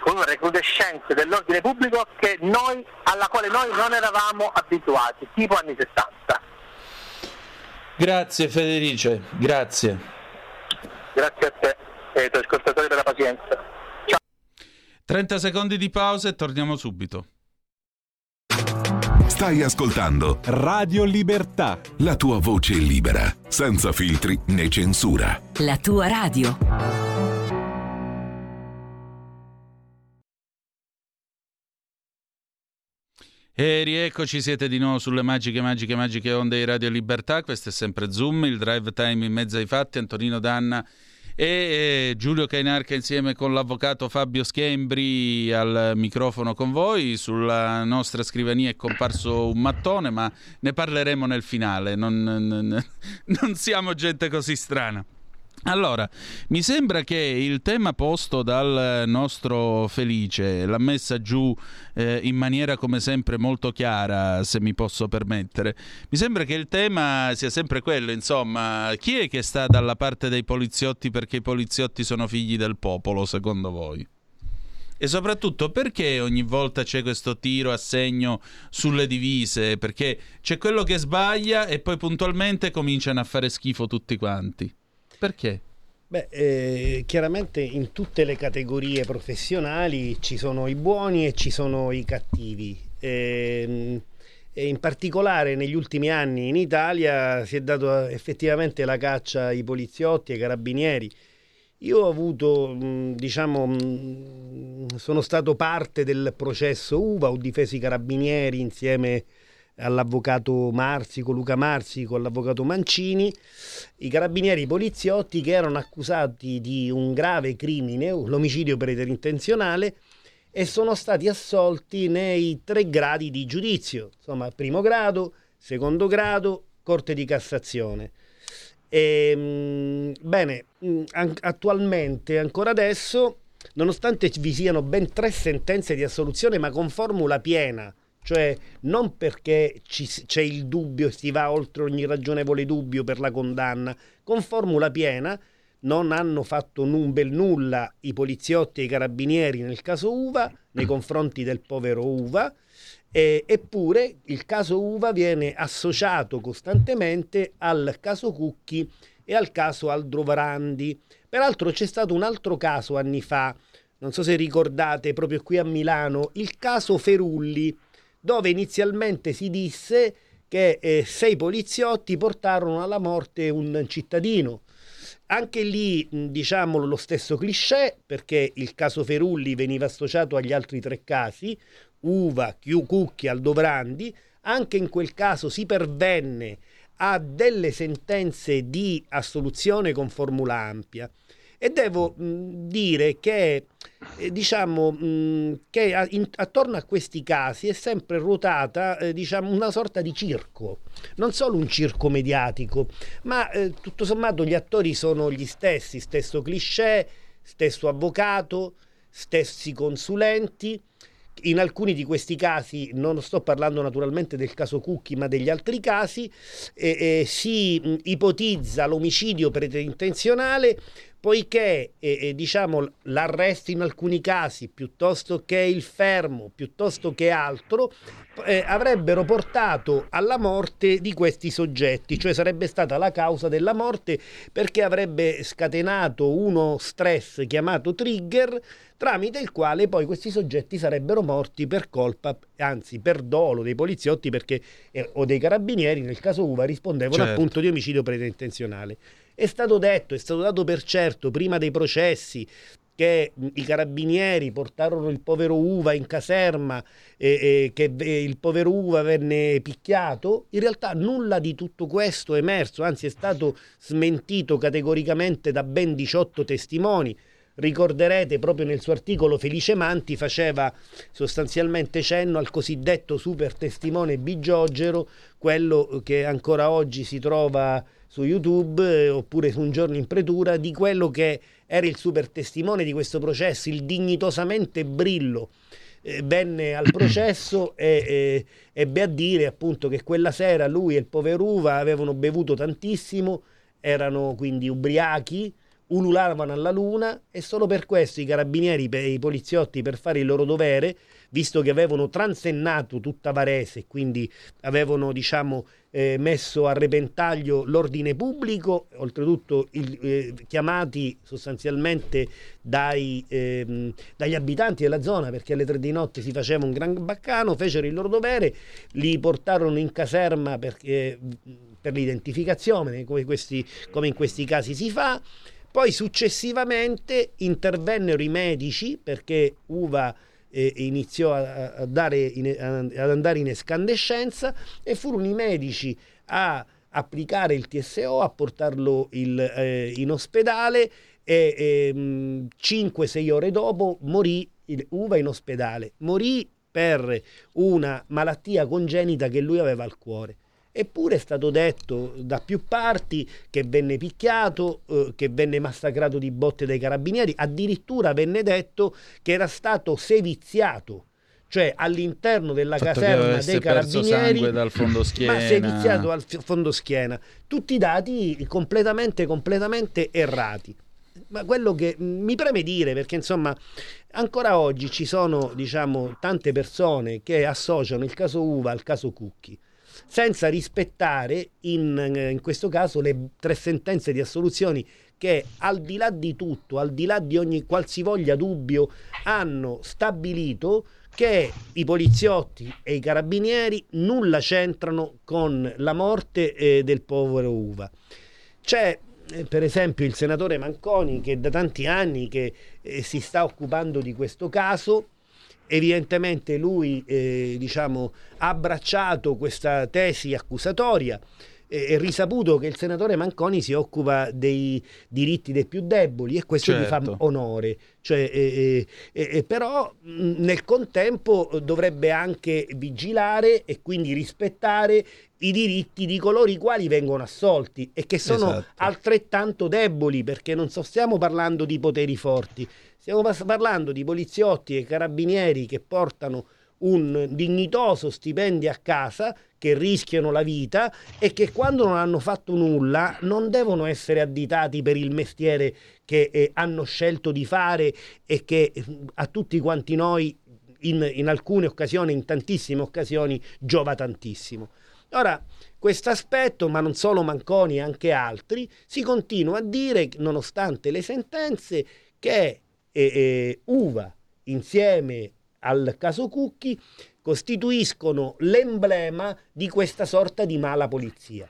con una recrudescenza dell'ordine pubblico che noi, alla quale noi non eravamo abituati, tipo anni 70. Grazie Federice, grazie. Grazie a te e ai tuoi ascoltatori per la pazienza. 30 secondi di pausa e torniamo subito. Stai ascoltando Radio Libertà. la tua voce libera, senza filtri né censura. La tua radio. E rieccoci, siete di nuovo sulle magiche, magiche, magiche onde di Radio Libertà. Questo è sempre Zoom, il drive time in mezzo ai fatti. Antonino Danna e Giulio Cainarca insieme con l'avvocato Fabio Schembri al microfono con voi. Sulla nostra scrivania è comparso un mattone, ma ne parleremo nel finale. Non, non, non siamo gente così strana. Allora, mi sembra che il tema posto dal nostro Felice l'ha messa giù eh, in maniera come sempre molto chiara, se mi posso permettere. Mi sembra che il tema sia sempre quello, insomma, chi è che sta dalla parte dei poliziotti perché i poliziotti sono figli del popolo, secondo voi? E soprattutto perché ogni volta c'è questo tiro a segno sulle divise? Perché c'è quello che sbaglia e poi puntualmente cominciano a fare schifo tutti quanti. Perché? Beh, eh, chiaramente in tutte le categorie professionali ci sono i buoni e ci sono i cattivi. E, e in particolare negli ultimi anni in Italia si è dato effettivamente la caccia ai poliziotti, ai carabinieri. Io ho avuto, diciamo, sono stato parte del processo UVA, ho difeso i carabinieri insieme all'avvocato Marsico, Luca Marsico, all'avvocato Mancini, i carabinieri poliziotti che erano accusati di un grave crimine, l'omicidio preterintenzionale, e sono stati assolti nei tre gradi di giudizio, insomma, primo grado, secondo grado, Corte di Cassazione. E, bene, attualmente, ancora adesso, nonostante vi siano ben tre sentenze di assoluzione, ma con formula piena, cioè non perché ci, c'è il dubbio, si va oltre ogni ragionevole dubbio per la condanna, con formula piena non hanno fatto un bel nulla i poliziotti e i carabinieri nel caso Uva nei confronti del povero Uva, e, eppure il caso Uva viene associato costantemente al caso Cucchi e al caso Aldrovarandi. Peraltro c'è stato un altro caso anni fa, non so se ricordate, proprio qui a Milano, il caso Ferulli dove inizialmente si disse che eh, sei poliziotti portarono alla morte un cittadino. Anche lì, diciamo, lo stesso cliché, perché il caso Ferulli veniva associato agli altri tre casi, Uva, Cucchi, Aldovrandi, anche in quel caso si pervenne a delle sentenze di assoluzione con formula ampia. E devo mh, dire che, eh, diciamo, mh, che a, in, attorno a questi casi è sempre ruotata eh, diciamo, una sorta di circo, non solo un circo mediatico, ma eh, tutto sommato gli attori sono gli stessi, stesso cliché, stesso avvocato, stessi consulenti. In alcuni di questi casi, non sto parlando naturalmente del caso Cucchi, ma degli altri casi, eh, eh, si mh, ipotizza l'omicidio preterintenzionale poiché eh, diciamo, l'arresto in alcuni casi piuttosto che il fermo, piuttosto che altro, eh, avrebbero portato alla morte di questi soggetti, cioè sarebbe stata la causa della morte perché avrebbe scatenato uno stress chiamato trigger tramite il quale poi questi soggetti sarebbero morti per colpa, anzi per dolo dei poliziotti perché, eh, o dei carabinieri, nel caso Uva rispondevano Certo. appunto di omicidio preterintenzionale. È stato detto, è stato dato per certo prima dei processi che mh, i carabinieri portarono il povero Uva in caserma e, e che il povero Uva venne picchiato, in realtà nulla di tutto questo è emerso, anzi è stato smentito categoricamente da ben 18 testimoni. Ricorderete proprio nel suo articolo Felice Manti faceva sostanzialmente cenno al cosiddetto super testimone Bigiogero, quello che ancora oggi si trova su YouTube eh, oppure su un giorno in pretura di quello che era il super testimone di questo processo, il dignitosamente Brillo. Eh, venne al processo e e- ebbe a dire appunto che quella sera lui e il povero Uva avevano bevuto tantissimo, erano quindi ubriachi, ululavano alla luna e solo per questo i carabinieri e i poliziotti per fare il loro dovere, visto che avevano transennato tutta Varese quindi avevano diciamo eh, messo a repentaglio l'ordine pubblico, oltretutto il- eh, chiamati sostanzialmente dai, ehm, dagli abitanti della zona perché alle tre di notte si faceva un gran baccano, fecero il loro dovere, li portarono in caserma perché, per l'identificazione, come, questi- come in questi casi si fa. Poi successivamente intervennero i medici perché Uva eh, iniziò a, a dare in- ad andare in escandescenza e furono i medici a applicare il TSO, a portarlo il, eh, in ospedale e 5-6 ore dopo morì il Uva in ospedale. Morì per una malattia congenita che lui aveva al cuore. Eppure è stato detto da più parti che venne picchiato, eh, che venne massacrato di botte dai carabinieri, addirittura venne detto che era stato seviziato, cioè all'interno della Fatto caserma dei carabinieri, dal fondoschiena. ma seviziato al f- fondoschiena. Tutti dati completamente, completamente errati. Ma quello che mi preme dire, perché insomma ancora oggi ci sono diciamo, tante persone che associano il caso Uva al caso Cucchi, senza rispettare in, in questo caso le tre sentenze di assoluzioni che al di là di tutto, al di là di ogni qualsivoglia dubbio, hanno stabilito che i poliziotti e i carabinieri nulla c'entrano con la morte eh, del povero Uva. C'è eh, per esempio il senatore Manconi che da tanti anni che eh, si sta occupando di questo caso evidentemente lui eh, diciamo, ha abbracciato questa tesi accusatoria eh, è risaputo che il senatore Manconi si occupa dei diritti dei più deboli e questo gli Certo. fa onore cioè, eh, eh, eh, però mh, nel contempo eh, dovrebbe anche vigilare e quindi rispettare i diritti di coloro i quali vengono assolti e che sono Esatto. altrettanto deboli perché non so, stiamo parlando di poteri forti, stiamo parlando di poliziotti e carabinieri che portano un dignitoso stipendio a casa, che rischiano la vita e che quando non hanno fatto nulla non devono essere additati per il mestiere che eh, hanno scelto di fare e che eh, a tutti quanti noi in, in alcune occasioni, in tantissime occasioni, giova tantissimo. Ora, questo aspetto, ma non solo Manconi, anche altri, si continua a dire, nonostante le sentenze, che eh, eh, Uva insieme al caso Cucchi costituiscono l'emblema di questa sorta di mala polizia.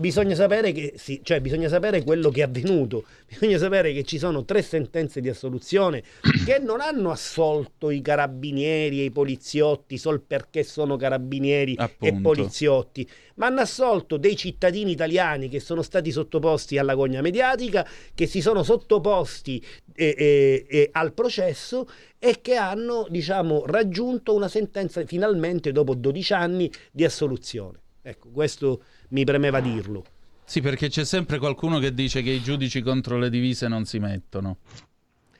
Bisogna sapere, che, sì, cioè bisogna sapere quello che è avvenuto, bisogna sapere che ci sono tre sentenze di assoluzione che non hanno assolto i carabinieri e i poliziotti sol perché sono carabinieri e Appunto. poliziotti, ma hanno assolto dei cittadini italiani che sono stati sottoposti alla gogna mediatica, che si sono sottoposti eh, eh, eh, al processo e che hanno diciamo, raggiunto una sentenza finalmente dopo 12 anni di assoluzione. Ecco, questo mi premeva dirlo. Sì, perché c'è sempre qualcuno che dice che i giudici contro le divise non si mettono.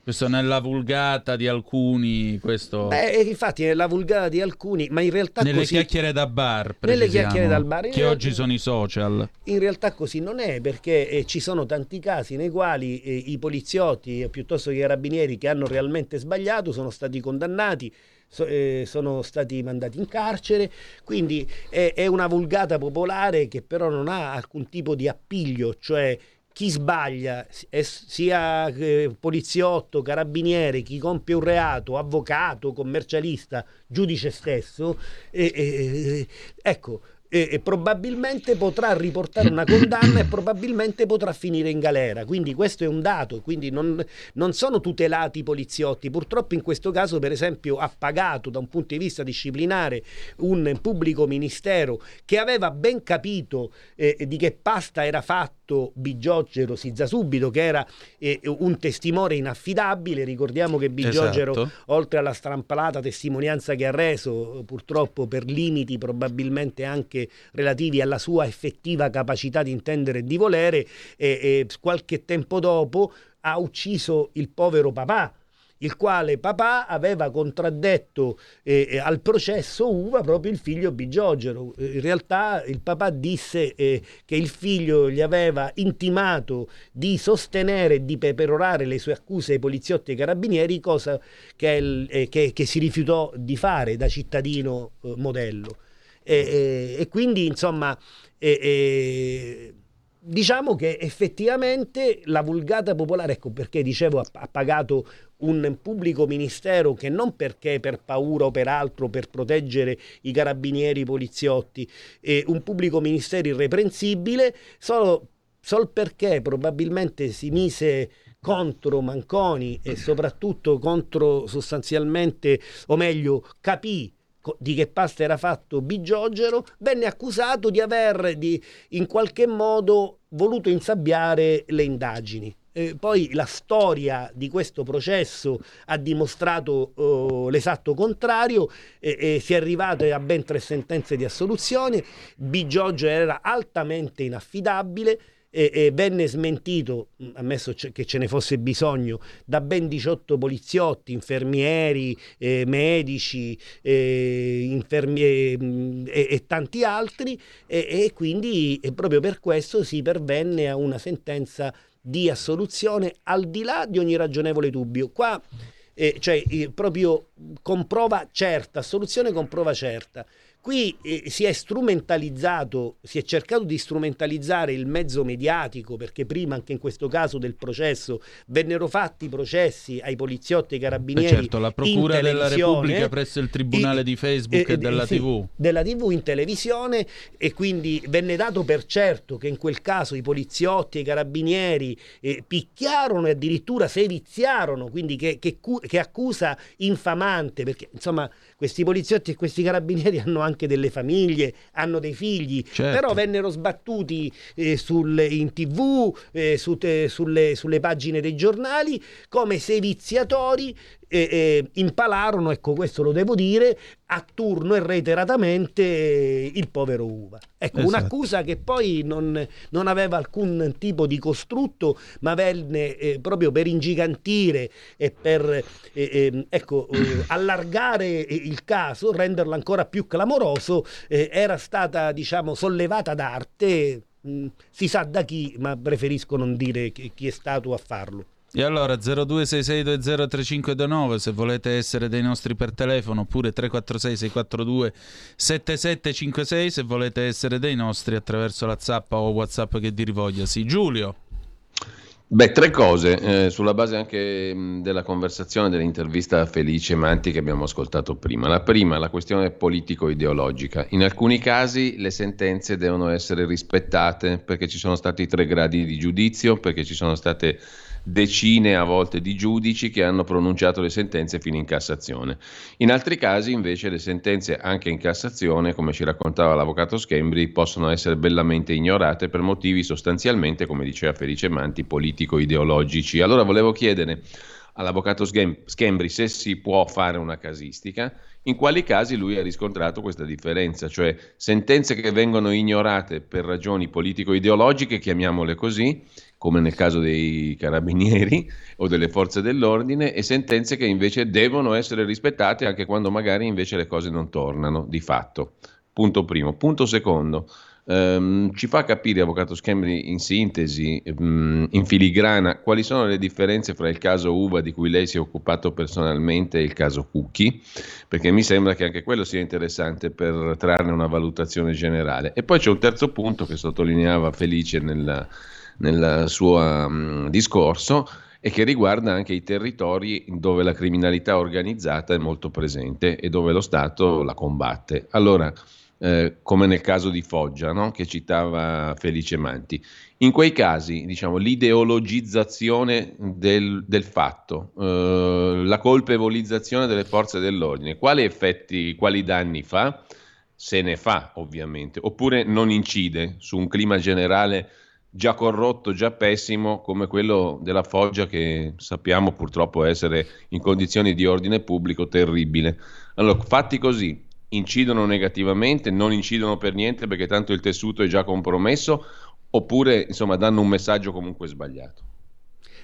Questo nella vulgata di alcuni, questo Beh, e infatti è la vulgata di alcuni, ma in realtà nelle così, chiacchiere da bar, Nelle chiacchiere dal bar, che realtà- oggi sono i social. in realtà così non è perché eh, ci sono tanti casi nei quali eh, i poliziotti eh, piuttosto che i carabinieri che hanno realmente sbagliato sono stati condannati, so- eh, sono stati mandati in carcere, quindi è, è una vulgata popolare che però non ha alcun tipo di appiglio, cioè chi sbaglia, sia eh, poliziotto, carabiniere, chi compie un reato, avvocato, commercialista, giudice stesso, eh, eh, ecco, e, e probabilmente potrà riportare una condanna e probabilmente potrà finire in galera. Quindi questo è un dato, quindi non, non sono tutelati i poliziotti. Purtroppo in questo caso, per esempio, ha pagato da un punto di vista disciplinare un pubblico ministero che aveva ben capito eh, di che pasta era fatto Bigiogero Sizza Subito, che era eh, un testimone inaffidabile. Ricordiamo che Bigiogero Esatto. oltre alla strampalata testimonianza che ha reso, purtroppo per limiti probabilmente anche relativi alla sua effettiva capacità di intendere e di volere, e, e qualche tempo dopo ha ucciso il povero papà il quale papà aveva contraddetto eh, al processo uva proprio il figlio Bigiogero. In realtà il papà disse eh, che il figlio gli aveva intimato di sostenere e di peperorare le sue accuse ai poliziotti e ai carabinieri, cosa che, eh, che- che si rifiutò di fare da cittadino eh, modello. E, e- e quindi insomma eh, diciamo che effettivamente la vulgata popolare, ecco perché dicevo ha, ha pagato un pubblico ministero che non perché per paura o per altro, per proteggere i carabinieri, i poliziotti, eh, un pubblico ministero irreprensibile, solo, sol perché probabilmente si mise contro Manconi e soprattutto contro sostanzialmente, o meglio, capì di che pasta era fatto Bigiogero, venne accusato di aver di, in qualche modo voluto insabbiare le indagini. Eh, poi la storia di questo processo ha dimostrato eh, l'esatto contrario e, e si è arrivato a ben tre sentenze di assoluzione. Bigiogio era altamente inaffidabile e, e venne smentito, ammesso che ce ne fosse bisogno, da ben 18 poliziotti, infermieri, eh, medici, eh, infermie- mh, e, tanti altri e, quindi proprio per questo si pervenne a una sentenza di assoluzione al di là di ogni ragionevole dubbio. Qua eh, cioè eh, proprio con prova certa, assoluzione con prova certa. Qui eh, si è strumentalizzato, si è cercato di strumentalizzare il mezzo mediatico perché prima anche in questo caso del processo vennero fatti processi ai poliziotti e ai Beh, carabinieri. certo, la Procura della Repubblica presso il Tribunale e- di Facebook e, e- della sì, TV. della TV in televisione e quindi venne dato per certo che in quel caso i poliziotti e i carabinieri eh, picchiarono e addirittura seviziarono, quindi che, che che accusa infamante, perché insomma questi poliziotti e questi carabinieri hanno anche delle famiglie, hanno dei figli, Certo. però vennero sbattuti eh, sul- in tv, eh, su te- sulle, sulle pagine dei giornali come seviziatori e, e impalarono, ecco questo lo devo dire, a turno e reiteratamente eh, il povero Uva. Ecco, Esatto. un'accusa che poi non, non aveva alcun tipo di costrutto, ma venne eh, proprio per ingigantire e per eh, ehm, ecco, eh, allargare eh, il caso, renderlo ancora più clamoroso, eh, era stata diciamo sollevata d'arte. mh, si sa da chi, ma preferisco non dire chi è stato a farlo. E allora 0266203529 se volete essere dei nostri per telefono oppure 346 642 7756 se volete essere dei nostri attraverso la zappa o Whatsapp che dir voglia. Sì, Giulio. Beh, tre cose, eh, sulla base anche mh, della conversazione, dell'intervista a Felice Manti che abbiamo ascoltato prima. La prima, la questione politico-ideologica. In alcuni casi le sentenze devono essere rispettate perché ci sono stati tre gradi di giudizio, perché ci sono state decine a volte di giudici che hanno pronunciato le sentenze fino in Cassazione. In altri casi invece le sentenze anche in Cassazione, come ci raccontava l'avvocato Schembri, possono essere bellamente ignorate per motivi sostanzialmente, come diceva Felice Manti, politico-ideologici. Allora volevo chiedere all'avvocato Schem- Schembri se si può fare una casistica, in quali casi lui ha riscontrato questa differenza, cioè sentenze che vengono ignorate per ragioni politico-ideologiche, chiamiamole così, come nel caso dei carabinieri o delle forze dell'ordine, e sentenze che invece devono essere rispettate anche quando magari invece le cose non tornano di fatto. Punto primo. Punto secondo. Ehm, ci fa capire, Avvocato Schembri, in sintesi, ehm, in filigrana, quali sono le differenze fra il caso Uva di cui lei si è occupato personalmente e il caso Cucchi, perché mi sembra che anche quello sia interessante per trarne una valutazione generale. E poi c'è un terzo punto che sottolineava Felice nel suo mm, discorso e che riguarda anche i territori dove la criminalità organizzata è molto presente e dove lo Stato la combatte. Allora, eh, come nel caso di Foggia, no? che citava Felice Manti, in quei casi, diciamo, l'ideologizzazione del, del fatto, eh, la colpevolizzazione delle forze dell'ordine, quali effetti, quali danni fa? Se ne fa, ovviamente, oppure non incide su un clima generale già corrotto, già pessimo, come quello della Foggia che sappiamo purtroppo essere in condizioni di ordine pubblico terribile. Allora, fatti così, incidono negativamente, non incidono per niente perché tanto il tessuto è già compromesso, oppure insomma danno un messaggio comunque sbagliato.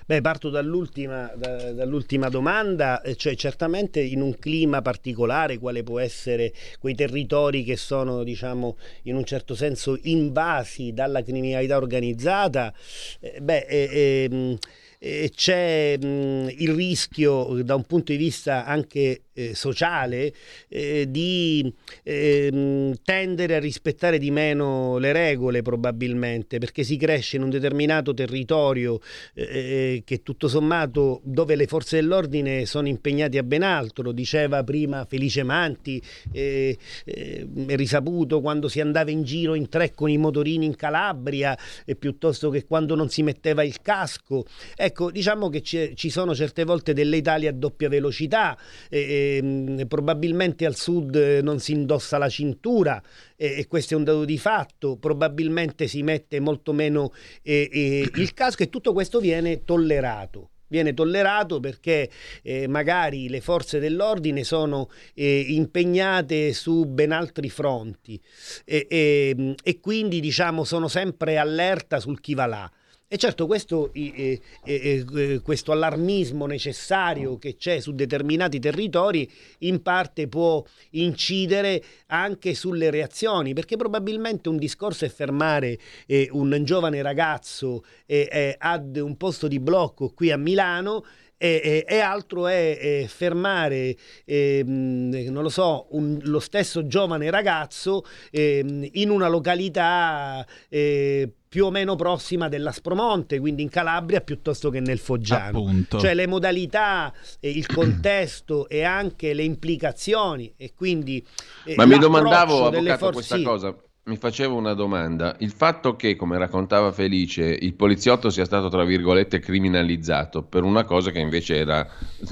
Beh, parto dall'ultima, da- dall'ultima domanda, eh, cioè certamente in un clima particolare, quale può essere quei territori che sono, diciamo, in un certo senso invasi dalla criminalità organizzata, eh, beh, eh, ehm, eh, c'è mh, il rischio da un punto di vista anche eh, sociale eh, di ehm, tendere a rispettare di meno le regole probabilmente perché si cresce in un determinato territorio eh, che tutto sommato dove le forze dell'ordine sono impegnate a ben altro diceva prima Felice Manti eh, eh, è risaputo quando si andava in giro in tre con i motorini in Calabria eh, piuttosto che quando non si metteva il casco. Ecco diciamo che ci sono certe volte delle Italie a doppia velocità, eh, ehm, probabilmente al sud eh, non si indossa la cintura eh, e questo è un dato di fatto, probabilmente si mette molto meno eh, eh, il casco e tutto questo viene tollerato. Viene tollerato perché eh, magari le forze dell'ordine sono eh, impegnate su ben altri fronti e, e- e quindi diciamo sono sempre allerta sul chi va là. E certo questo, eh, eh, eh, questo allarmismo necessario che c'è su determinati territori in parte può incidere anche sulle reazioni, perché probabilmente un discorso è fermare eh, un giovane ragazzo eh, eh, ad un posto di blocco qui a Milano e, e- altro è eh, fermare, ehm, non lo so, un- lo stesso giovane ragazzo ehm, in una località eh, più o meno prossima dell'Aspromonte, quindi in Calabria piuttosto che nel Foggiano. Appunto. Cioè le modalità, eh, il contesto e anche le implicazioni e quindi eh, Ma mi domandavo, avvocato, forze- questa sì. cosa. Mi facevo una domanda. Il fatto che, come raccontava Felice, il poliziotto sia stato, tra virgolette, criminalizzato per una cosa che invece era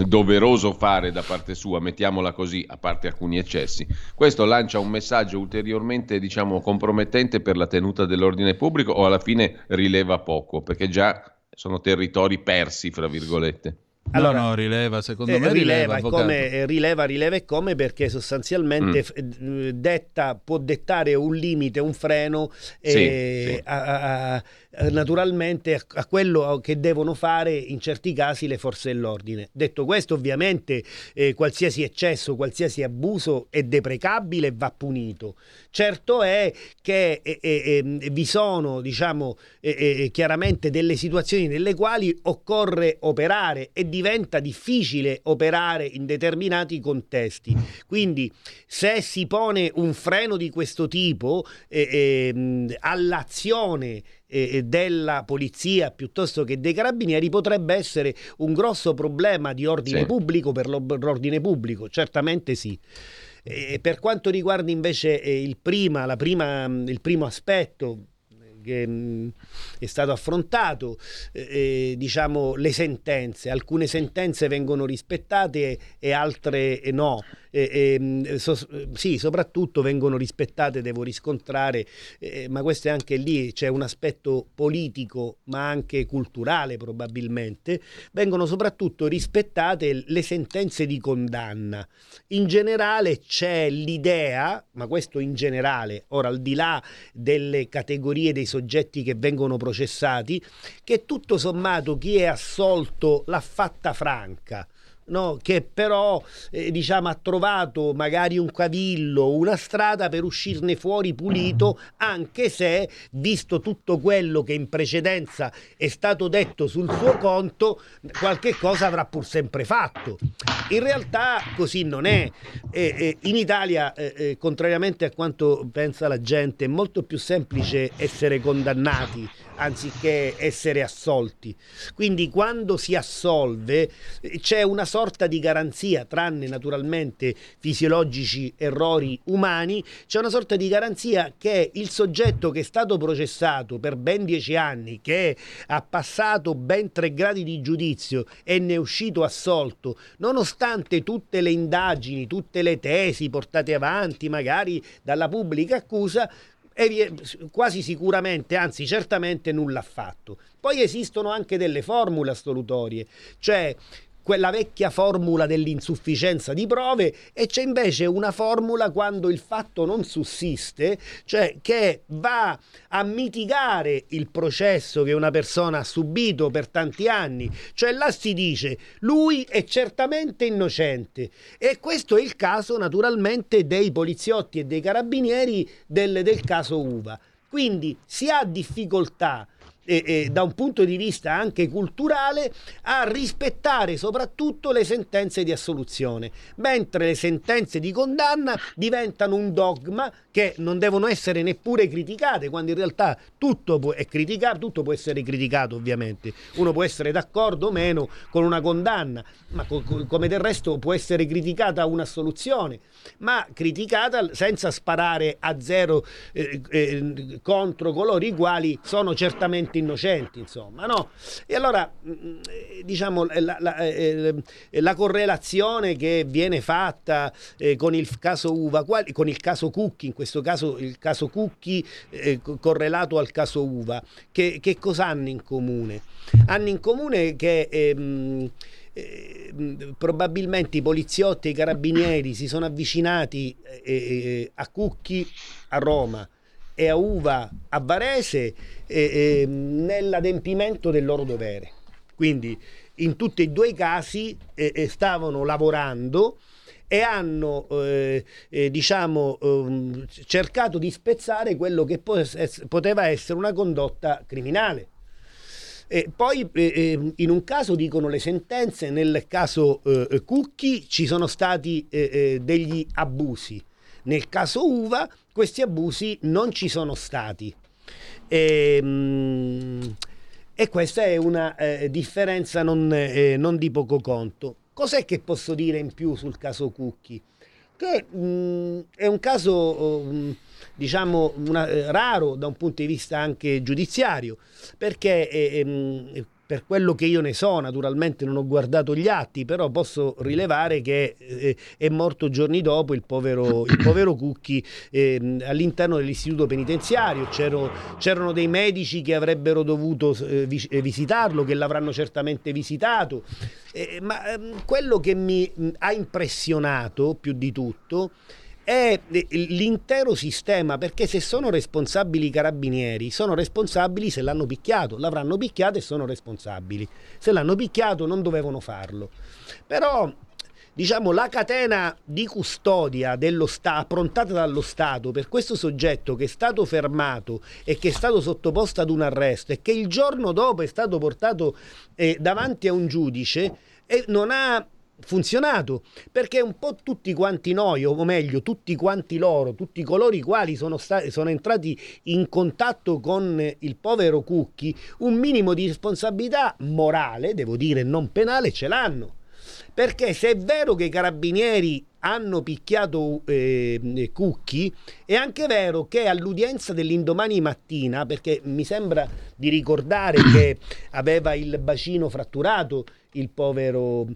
doveroso fare da parte sua, mettiamola così, a parte alcuni eccessi, questo lancia un messaggio ulteriormente, diciamo, compromettente per la tenuta dell'ordine pubblico o alla fine rileva poco? Perché già sono territori persi, fra virgolette. Allora, no, rileva, secondo Eh, me rileva, rileva, come, eh, rileva, rileva e come perché sostanzialmente Mm. eh, detta, può dettare un limite, un freno eh, Sì, sì. a- a- a- naturalmente a, quello che devono fare in certi casi le forze dell'ordine. Detto questo, ovviamente eh, qualsiasi eccesso, qualsiasi abuso è deprecabile e va punito. Certo è che eh, eh, vi sono, diciamo, eh, eh, chiaramente delle situazioni nelle quali occorre operare e diventa difficile operare in determinati contesti. Quindi, se si pone un freno di questo tipo eh, all'azione eh, della polizia piuttosto che dei carabinieri potrebbe essere un grosso problema di ordine Sì. pubblico per l'o- per l'ordine pubblico, certamente sì. E per quanto riguarda invece eh, il, prima, la prima, mh, il primo aspetto che mh, è stato affrontato, eh, eh, diciamo le sentenze, alcune sentenze vengono rispettate e altre eh, no. Eh, ehm, so- sì, soprattutto vengono rispettate, devo riscontrare, eh, ma questo è anche lì, c'è un aspetto politico ma anche culturale probabilmente, vengono soprattutto rispettate le sentenze di condanna. In generale c'è l'idea, ma questo in generale, ora al di là delle categorie dei soggetti che vengono processati, che tutto sommato chi è assolto l'ha fatta franca. No, che però eh, diciamo, ha trovato magari un cavillo, una strada per uscirne fuori pulito, anche se, visto tutto quello che in precedenza è stato detto sul suo conto, qualche cosa avrà pur sempre fatto. In realtà così non è. E- e in Italia, eh, eh, contrariamente a quanto pensa la gente, è molto più semplice essere condannati anziché essere assolti. Quindi quando si assolve c'è una sorta di garanzia, tranne naturalmente fisiologici errori umani, c'è una sorta di garanzia che il soggetto che è stato processato per ben dieci anni, che ha passato ben tre gradi di giudizio e ne è uscito assolto, nonostante tutte le indagini, tutte le tesi portate avanti magari dalla pubblica accusa, quasi sicuramente, anzi certamente nulla ha fatto. Poi esistono anche delle formule assolutorie, cioè quella vecchia formula dell'insufficienza di prove e c'è invece una formula quando il fatto non sussiste, cioè che va a mitigare il processo che una persona ha subito per tanti anni, cioè là si dice lui è certamente innocente e questo è il caso naturalmente dei poliziotti e dei carabinieri del, del caso Uva. Quindi si ha difficoltà eh, eh, da un punto di vista anche culturale a rispettare soprattutto le sentenze di assoluzione, mentre le sentenze di condanna diventano un dogma che non devono essere neppure criticate, quando in realtà tutto può, criticato, tutto può essere criticato ovviamente. Uno può essere d'accordo o meno con una condanna, ma co- co- come del resto può essere criticata un'assoluzione, ma criticata senza sparare a zero eh, eh, contro coloro i quali sono certamente innocenti, insomma, no? E allora, mh, eh, diciamo, la, la- eh, la correlazione che viene fatta eh, con il caso Uva, qual- con il caso Cucchi, in questo caso il caso Cucchi eh, co- correlato al caso Uva, che, che cosa hanno in comune? Hanno in comune che... ehm, eh, probabilmente i poliziotti e i carabinieri si sono avvicinati eh, eh, a Cucchi a Roma e a Uva a Varese eh, eh, nell'adempimento del loro dovere. Quindi in tutti e due i casi eh, eh, stavano lavorando e hanno eh, eh, diciamo ehm, cercato di spezzare quello che poteva essere una condotta criminale. E poi eh, eh, in un caso dicono le sentenze, nel caso eh, Cucchi ci sono stati eh, eh, degli abusi, nel caso Uva questi abusi non ci sono stati. E, mm, e questa è una eh, differenza non, eh, non di poco conto. Cos'è che posso dire in più sul caso Cucchi? Che mm, è un caso mm, diciamo una- eh, raro da un punto di vista anche giudiziario, perché eh, ehm, per quello che io ne so, naturalmente non ho guardato gli atti, però posso rilevare che eh, è morto giorni dopo il povero, il povero Cucchi ehm, all'interno dell'istituto penitenziario. C'ero- c'erano dei medici che avrebbero dovuto eh, eh, visitarlo, che l'avranno certamente visitato. Eh, ma ehm, quello che mi mh, ha impressionato più di tutto è eh, l'intero sistema, perché se sono responsabili i carabinieri, sono responsabili se l'hanno picchiato, l'avranno picchiato e sono responsabili. Se l'hanno picchiato non dovevano farlo. Però diciamo la catena di custodia dello Stato approntata dallo Stato per questo soggetto che è stato fermato e che è stato sottoposto ad un arresto e che il giorno dopo è stato portato eh, davanti a un giudice e non ha funzionato perché un po' tutti quanti noi o meglio tutti quanti loro tutti coloro i quali sono, sta- sono entrati in contatto con il povero Cucchi un minimo di responsabilità morale devo dire non penale ce l'hanno. Perché se è vero che i carabinieri hanno picchiato eh, Cucchi, è anche vero che all'udienza dell'indomani mattina, perché mi sembra di ricordare che aveva il bacino fratturato il povero,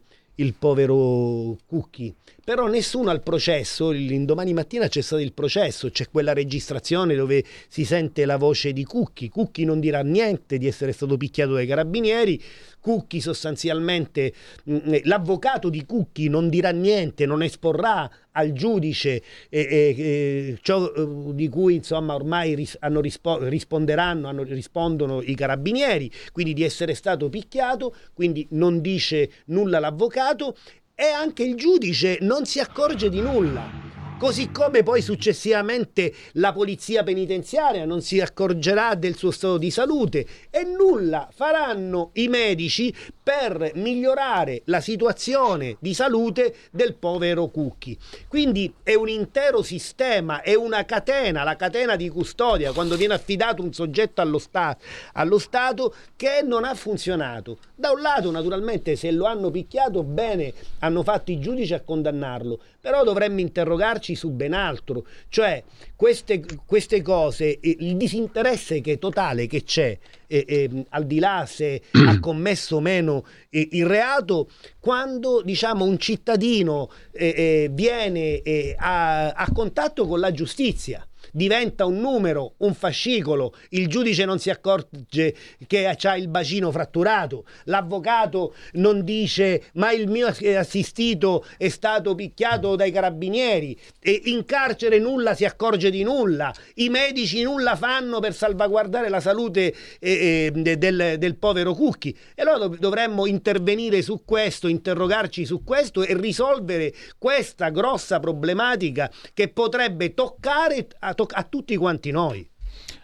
il povero Cucchi, però nessuno al processo, l'indomani mattina c'è stato il processo, c'è quella registrazione dove si sente la voce di Cucchi, Cucchi non dirà niente di essere stato picchiato dai carabinieri, Cucchi sostanzialmente, mh, l'avvocato di Cucchi non dirà niente, non esporrà al giudice eh, eh, eh, ciò eh, di cui insomma ormai ris- hanno rispo- risponderanno, hanno- rispondono i carabinieri, quindi di essere stato picchiato, quindi non dice nulla l'avvocato e anche il giudice non si accorge di nulla. Così come poi successivamente la polizia penitenziaria non si accorgerà del suo stato di salute e nulla faranno i medici per migliorare la situazione di salute del povero Cucchi. Quindi è un intero sistema, è una catena, la catena di custodia, quando viene affidato un soggetto allo, sta- allo Stato che non ha funzionato. Da un lato, naturalmente, se lo hanno picchiato, bene, hanno fatto i giudici a condannarlo, però dovremmo interrogarci su ben altro, cioè queste, queste cose, eh, il disinteresse che totale che c'è, eh, eh, al di là se ha commesso o meno eh, il reato, quando diciamo un cittadino eh, eh, viene a, a contatto con la giustizia diventa un numero, un fascicolo, il giudice non si accorge che ha il bacino fratturato, l'avvocato non dice ma il mio assistito è stato picchiato dai carabinieri e in carcere nulla si accorge di nulla, i medici nulla fanno per salvaguardare la salute eh, eh, del, del povero Cucchi. E allora dov- dovremmo intervenire su questo, interrogarci su questo e risolvere questa grossa problematica che potrebbe toccare a, toc- a tutti quanti noi.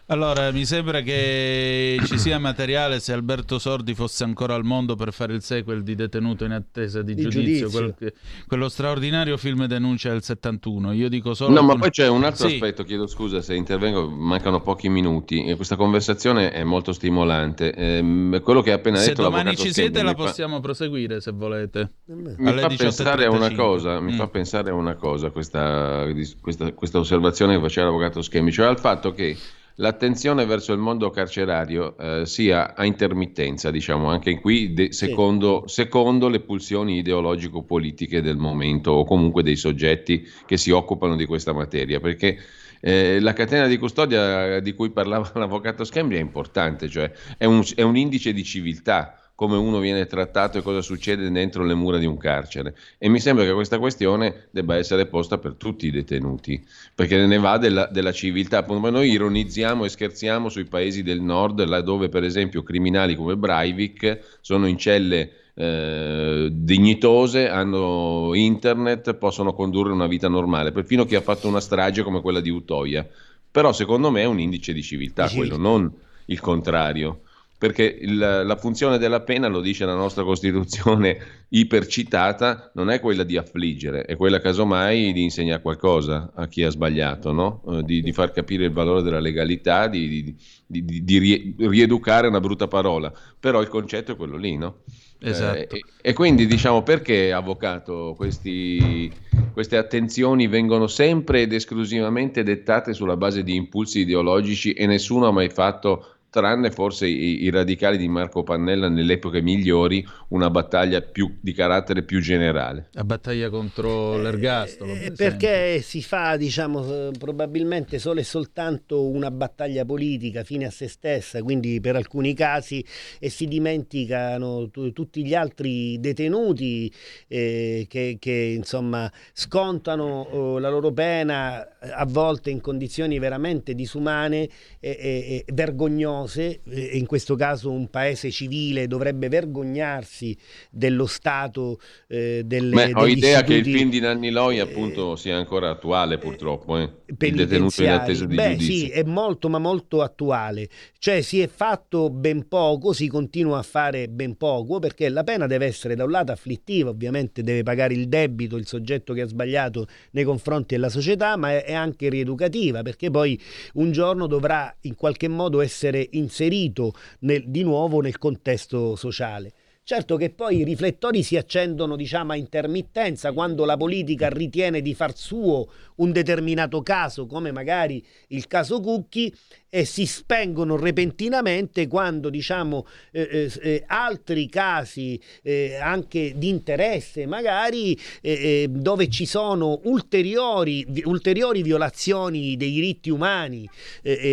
Allora, mi sembra che ci sia materiale se Alberto Sordi fosse ancora al mondo per fare il sequel di Detenuto in attesa di, Di giudizio, giudizio. quel quello straordinario film denuncia del 71. Io dico solo No, ma alcune- poi c'è un altro Sì. aspetto, chiedo scusa se intervengo, mancano pochi minuti. e Questa conversazione è molto stimolante. Ehm, quello che ha appena Se detto domani l'avvocato ci siete la fa- possiamo proseguire se volete. Mi Alle fa, pensare a una 18.35. cosa, mi Mm. fa pensare a una cosa questa, questa, questa osservazione che faceva l'avvocato Schemi, cioè al fatto che l'attenzione verso il mondo carcerario eh, sia a intermittenza, diciamo, anche qui de- secondo, secondo le pulsioni ideologico-politiche del momento o comunque dei soggetti che si occupano di questa materia, perché eh, la catena di custodia di cui parlava l'avvocato Schembri è importante, cioè è un, è un indice di civiltà come uno viene trattato e cosa succede dentro le mura di un carcere. E mi sembra che questa questione debba essere posta per tutti i detenuti, perché ne va della, della civiltà. Appunto, noi ironizziamo e scherziamo sui paesi del nord, laddove per esempio criminali come Breivik sono in celle eh, dignitose, hanno internet, possono condurre una vita normale, perfino chi ha fatto una strage come quella di Utoia. Però secondo me è un indice di civiltà, Di civiltà. quello, non il contrario. Perché il- la funzione della pena, lo dice la nostra Costituzione ipercitata, non è quella di affliggere, è quella casomai di insegnare qualcosa a chi ha sbagliato, no? Eh, di, di far capire il valore della legalità, di, di- di- di- di rie- rieducare una brutta parola. Però il concetto è quello lì, no? Esatto. Eh, e, e quindi diciamo perché, avvocato, questi- queste attenzioni vengono sempre ed esclusivamente dettate sulla base di impulsi ideologici e nessuno ha mai fatto, tranne forse i, i radicali di Marco Pannella nelle epoche migliori, una battaglia più, di carattere più generale. La battaglia contro l'ergastolo. per Eh, esempio. Perché si fa, diciamo, eh, probabilmente solo e soltanto una battaglia politica fine a se stessa, quindi per alcuni casi, e si dimenticano tu- tutti gli altri detenuti eh, che, che, insomma scontano oh, la loro pena eh, a volte in condizioni veramente disumane e, e- e vergognose. E in questo caso un paese civile dovrebbe vergognarsi dello Stato, eh, delle, Beh, ho idea che il film di Nanni Loi appunto sia ancora attuale purtroppo, eh. il detenuto in attesa di Beh, giudizio. sì, è molto ma molto attuale. Cioè si è fatto ben poco, si continua a fare ben poco perché la pena deve essere da un lato afflittiva, ovviamente deve pagare il debito il soggetto che ha sbagliato nei confronti della società, ma è anche rieducativa perché poi un giorno dovrà in qualche modo essere inserito nel- di nuovo nel contesto sociale. Certo che poi i riflettori si accendono, diciamo, a intermittenza quando la politica ritiene di far suo un determinato caso, come magari il caso Cucchi, e si spengono repentinamente quando, diciamo, eh, eh, eh, altri casi eh, anche di interesse, magari eh, eh, dove ci sono ulteriori, ulteriori violazioni dei diritti umani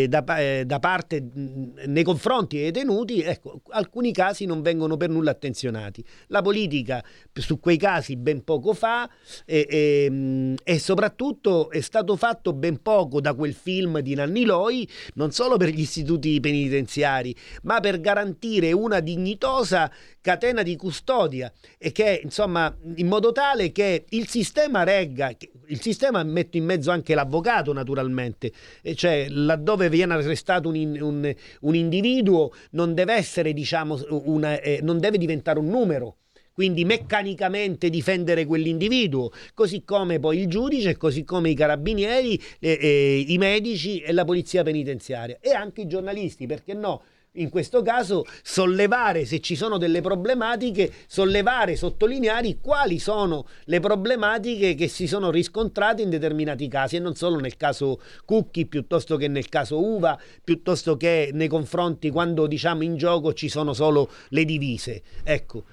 da, da parte mh, nei confronti dei detenuti, ecco, alcuni casi non vengono per nulla attenzionati. La politica su quei casi ben poco fa e, e, mh, e soprattutto è stato fatto ben poco da quel film di Nanni Loi, non solo per gli istituti penitenziari, ma per garantire una dignitosa catena di custodia e che insomma in modo tale che il sistema regga il sistema mette in mezzo anche l'avvocato naturalmente e cioè laddove viene arrestato un, un- un individuo non deve essere diciamo una, eh, non deve diventare un numero quindi meccanicamente difendere quell'individuo, così come poi il giudice, così come i carabinieri, eh, eh, i medici e la polizia penitenziaria e anche i giornalisti, perché no? In questo caso sollevare se ci sono delle problematiche, sollevare, sottolineare quali sono le problematiche che si sono riscontrate in determinati casi e non solo nel caso Cucchi piuttosto che nel caso Uva, piuttosto che nei confronti quando diciamo in gioco ci sono solo le divise. Ecco.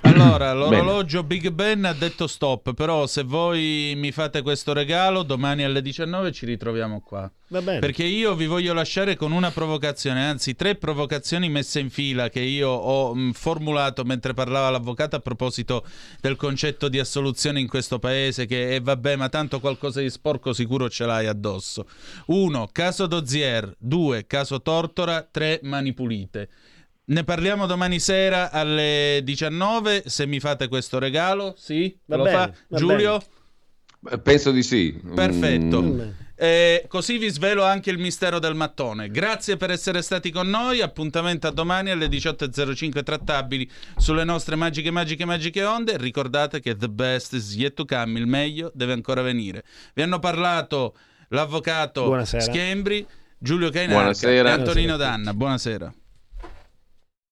Allora, l'orologio Big Ben ha detto stop, però se voi mi fate questo regalo, domani alle 19 ci ritroviamo qua. Va bene. Perché io vi voglio lasciare con una provocazione, anzi tre provocazioni messe in fila che io ho mh, formulato mentre parlava l'avvocato a proposito del concetto di assoluzione in questo paese che eh, vabbè ma tanto qualcosa di sporco sicuro ce l'hai addosso. Uno, caso Dozier, due, caso Tortora, tre, mani pulite. Ne parliamo domani sera alle 19 se mi fate questo regalo, sì? Va Lo bene, fa? va Giulio? Eh, Penso di sì. Perfetto. Mm, Eh, così vi svelo anche il mistero del mattone. Grazie per essere stati con noi. Appuntamento a domani alle 18.05 trattabili sulle nostre magiche, magiche, magiche onde. Ricordate che the best is yet to come. Il meglio deve ancora venire. Vi hanno parlato l'avvocato Buonasera. Schembri, Giulio Cainarca e Antonino Buonasera. Danna. Buonasera.